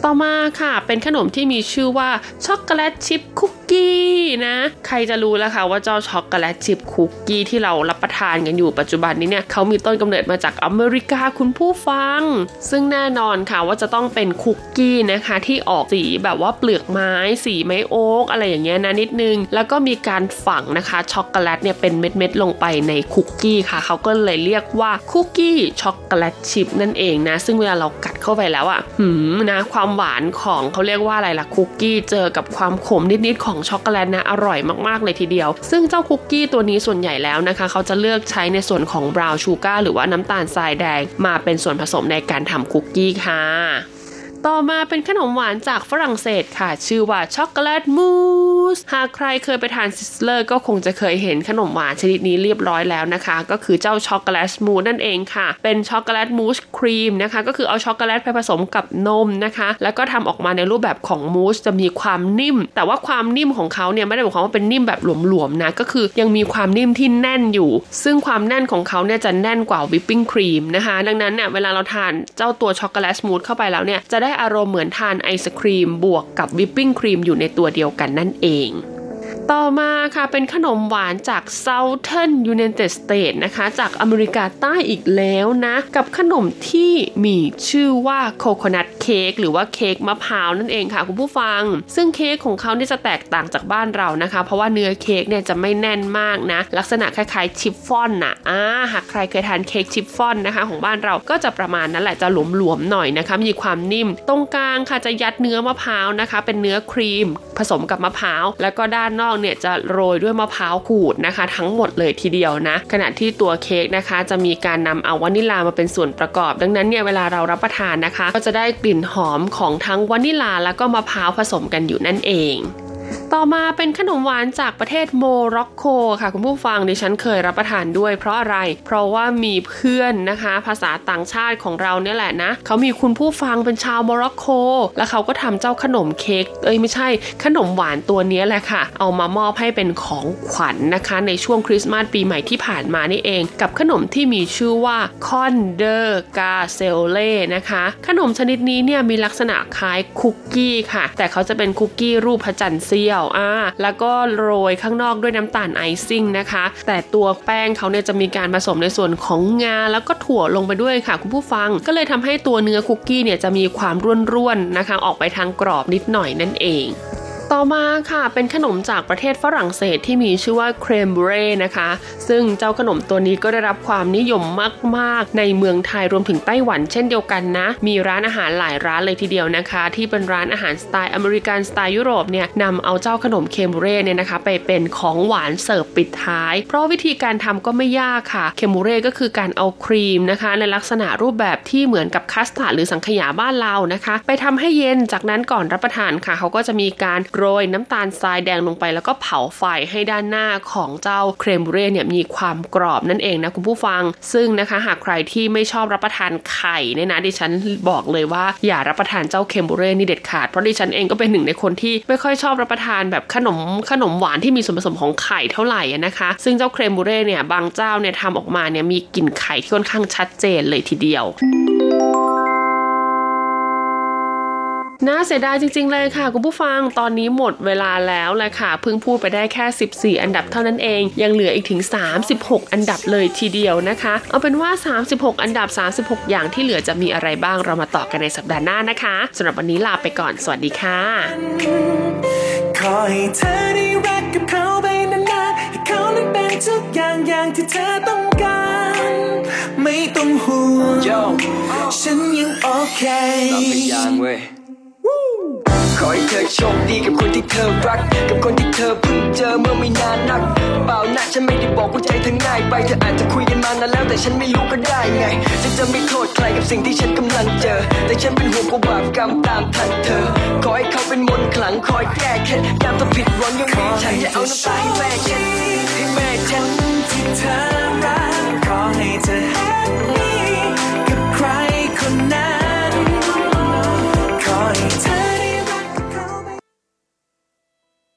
ต่อมาค่ะ เป็นขนมที่มีชื่อว่าช็อกโกแลตชิพคุกกี้นะใครจะรู้แล้วค่ะว่าเจ้าช็อกโกแลตชิพคุกกี้ที่เรารับประทานกันอยู่ปัจจุบันนี้เนี่ยเขามีต้นกำเนิดมาจากอเมริกาคุณผู้ฟัง ซึ่งแน่นอนค่ะว่าจะต้องเป็นคุกกี้นะคะที่ออกสีแบบว่าเปลือกไม้สีไม้โอ๊กอะไรอย่างเงี้ยนะนิดนึง แล้วก็มีการฝังนะคะช็อกโกแลตเนี่ยเป็นเม็ดๆลงไปในคุกกี้ค่ะเขาก็เลยเรียกว่าคุกกี้ช็อกโกแลตชิพนั่นเองนะซึ่งเวลาเรากัดเข้าไปแล้วอะ่ะหืมนะความความหวานของเขาเรียกว่าอะไรล่ะคุกกี้เจอกับความขมนิดๆของช็อกโกแลตนะอร่อยมากๆเลยทีเดียว ซึ่งเจ้าคุกกี้ตัวนี้ส่วนใหญ่แล้วนะคะ เขาจะเลือกใช้ในส่วนของ brown sugar หรือว่าน้ำตาลทรายแดงมาเป็นส่วนผสมในการทำคุกกี้ค่ะ ต่อมาเป็นขนมหวานจากฝรั่งเศสค่ะ ชื่อว่าช็อกโกแลตมูสหากใครเคยไปทาน Sizzler ก็คงจะเคยเห็นขนมหวานชนิดนี้เรียบร้อยแล้วนะคะ ก็คือเจ้าช็อกโกแลตมูสนั่นเองค่ะ เป็นช็อกโกแลตมูสครีมนะคะ ก็คือเอาช็อกโกแลตไปผสมกับนมนะคะ แล้วก็ทำออกมาในรูปแบบของมูสจะมีความนิ่ม แต่ว่าความนิ่มของเขาเนี่ยไม่ได้หมายความว่าเป็นนิ่มแบบหลวมๆนะก็คือยังมีความนิ่มที่แน่นอยู่ ซึ่งความแน่นของเขาเนี่ยจะแน่นกว่าวิปปิ้งครีมนะคะ ดังนั้นเนี่ยเวลาเราทานเจ้าตัวช็อกโกแลตมูสเข้าไปแล้วเนี่ยจะได้อารมณ์เหมือนทานไอศครีมบวกกับวิปปิ้งครีมอยู่ในตัวเดียวกันนั่นเอง ต่อมาค่ะเป็นขนมหวานจาก Southern United States นะคะ จากอเมริกาใต้อีกแล้วนะ กับขนมที่มีชื่อว่า coconut cake หรือว่าเค้กมะพร้าวนั่นเองค่ะคุณผู้ฟัง ซึ่งเค้กของเขาเนี่ยจะแตกต่างจากบ้านเรานะคะ เพราะว่าเนื้อเค้กเนี่ยจะไม่แน่นมากนะ ลักษณะคล้ายๆชิฟฟ่อนนะอ่าหากใครเคยทานเค้กชิฟฟ่อนนะคะของบ้านเราก็จะประมาณนั้นแหละจะหลวมๆหน่อยนะคะมีความนิ่ม ตรงกลางค่ะจะยัดเนื้อมะพร้าวนะคะ เป็นเนื้อครีม ผสมกับมะพร้าวแล้วก็ด้านนอกเนี่ยจะโรยด้วยมะพร้าวขูดนะคะ ทั้งหมดเลยทีเดียวนะ ขณะที่ตัวเค้กนะคะ จะมีการนำเอาวานิลามาเป็นส่วนประกอบ ดังนั้นเนี่ยเวลาเรารับประทานนะคะ ก็จะได้กลิ่นหอมของทั้งวานิลาแล้วก็มะพร้าวผสมกันอยู่นั่นเอง ต่อมาเป็นขนมหวานจากประเทศโมร็อกโกค่ะ คุณผู้ฟังดิฉันเคยรับประทานด้วยเพราะอะไร เพราะว่ามีเพื่อนนะคะ ภาษาต่างชาติของเราเนี่ยแหละนะเขามีคุณผู้ฟังเป็นชาวโมร็อกโกแล้วเขาก็ทำเจ้าขนมเค้กเอ้ยไม่ใช่ ขนมหวานตัวนี้แหละค่ะ เอามามอบให้เป็นของขวัญนนะคะ ในช่วงคริสต์มาสปีใหม่ที่ผ่านมานี่เอง กับขนมที่มีชื่อว่า cornes de gazelle นะคะขนมชนิดนี้เนี่ยมีลักษณะคล้ายคุกกี้ค่ะ แต่เขาจะเป็นคุกกี้รูปพระจันทร์เสี้ยวอ่าแล้วก็โรยข้างนอกด้วยน้ำตาลไอซิ่งนะคะ แต่ตัวแป้งเขาเนี่ยจะมีการผสมในส่วนของงา แล้วก็ถั่วลงไปด้วยค่ะ คุณผู้ฟัง ก็เลยทำให้ตัวเนื้อคุกกี้เนี่ยจะมีความร่วนๆนะคะ ออกไปทางกรอบนิดหน่อยนั่นเอง ต่อมาค่ะเป็นขนมจากประเทศฝรั่งเศสที่มีชื่อว่า crème brûlée นะคะ ซึ่งเจ้าขนมตัวนี้ก็ได้รับความนิยมมากๆ ในเมืองไทยรวมถึงไต้หวันเช่นเดียวกันนะ มีร้านอาหารหลายร้านเลยทีเดียวนะคะ ที่เป็นร้านอาหารสไตล์อเมริกันสไตล์ยุโรปเนี่ยนำเอาเจ้าขนม crème brûlée เนี่ยนะคะ ไปเป็นของหวานเสิร์ฟปิดท้าย เพราะวิธีการทำก็ไม่ยากค่ะ crème brûlée ก็คือการเอาครีมนะคะ ในลักษณะรูปแบบที่เหมือนกับคัสตาร์ดหรือสังขยาบ้านเรานะคะ ไปทำให้เย็นจากนั้นก่อนรับประทานค่ะ เขาก็จะมีการโรยน้ำตาลทรายแดงลงไป แล้วก็เผาไฟให้ด้านหน้าของเจ้าเครมบูเร่เนี่ยมีความกรอบนั่นเองนะคุณผู้ฟัง ซึ่งนะคะหากใครที่ไม่ชอบรับประทานไข่เนี่ยนะดิฉันบอกเลยว่าอย่ารับประทานเจ้าเครมบูเร่นี่เด็ดขาดเพราะดิฉันเองก็เป็นหนึ่งในคนที่ไม่ค่อยชอบรับประทานแบบขนมขนมหวานที่มีส่วนผสมของไข่เท่าไหร่นะคะ ซึ่งเจ้าเครมบูเร่เนี่ยบางเจ้าเนี่ยทำออกมาเนี่ยมีกลิ่นไข่ที่ค่อนข้างชัดเจนเลยทีเดียว น่าเสียดายจริง ๆ เลยค่ะ คุณผู้ฟังตอนนี้หมดเวลาแล้วแหละค่ะ เพิ่งพูดไปได้แค่ 14 อันดับเท่านั้นเอง ยังเหลืออีกถึง 36 อันดับเลยทีเดียวนะคะ เอาเป็นว่า 36 อันดับ 36 อย่างที่เหลือจะมีอะไรบ้างเรามาต่อกันในสัปดาห์หน้านะคะสำหรับวันนี้ลาไปก่อนสวัสดีค่ะขอให้เธอได้รักกับเขาไปนานๆให้เขานั้นเป็นทุกอย่างอย่างที่เธอต้องการ ไม่ต้องห่วงฉันยังโอเค ขอให้เธอโชคดีกับคนที่เธอรัก กับคนที่เธอเพิ่งเจอเมื่อไม่นานนักปล่านะฉันไม่ได้บอกว่าใจเธอง่ายไป เธออาจจะคุยกันมานานแล้วแต่ฉันไม่รู้ก็ได้ไงฉันจะไม่โทษใครกับสิ่งที่ฉันกำลังเจอ แต่ฉันเป็นห่วงกว่าบาปกรรมตามทันเธอ ขอให้เขาเป็นมนต์ขลังคอยแก้เคล็ดยามถ้าผิดหวังยังมีฉันอย่าเอาน้ำตาให้แม่เช็ดให้แม่เช็ดที่เธอรักขอให้เธอ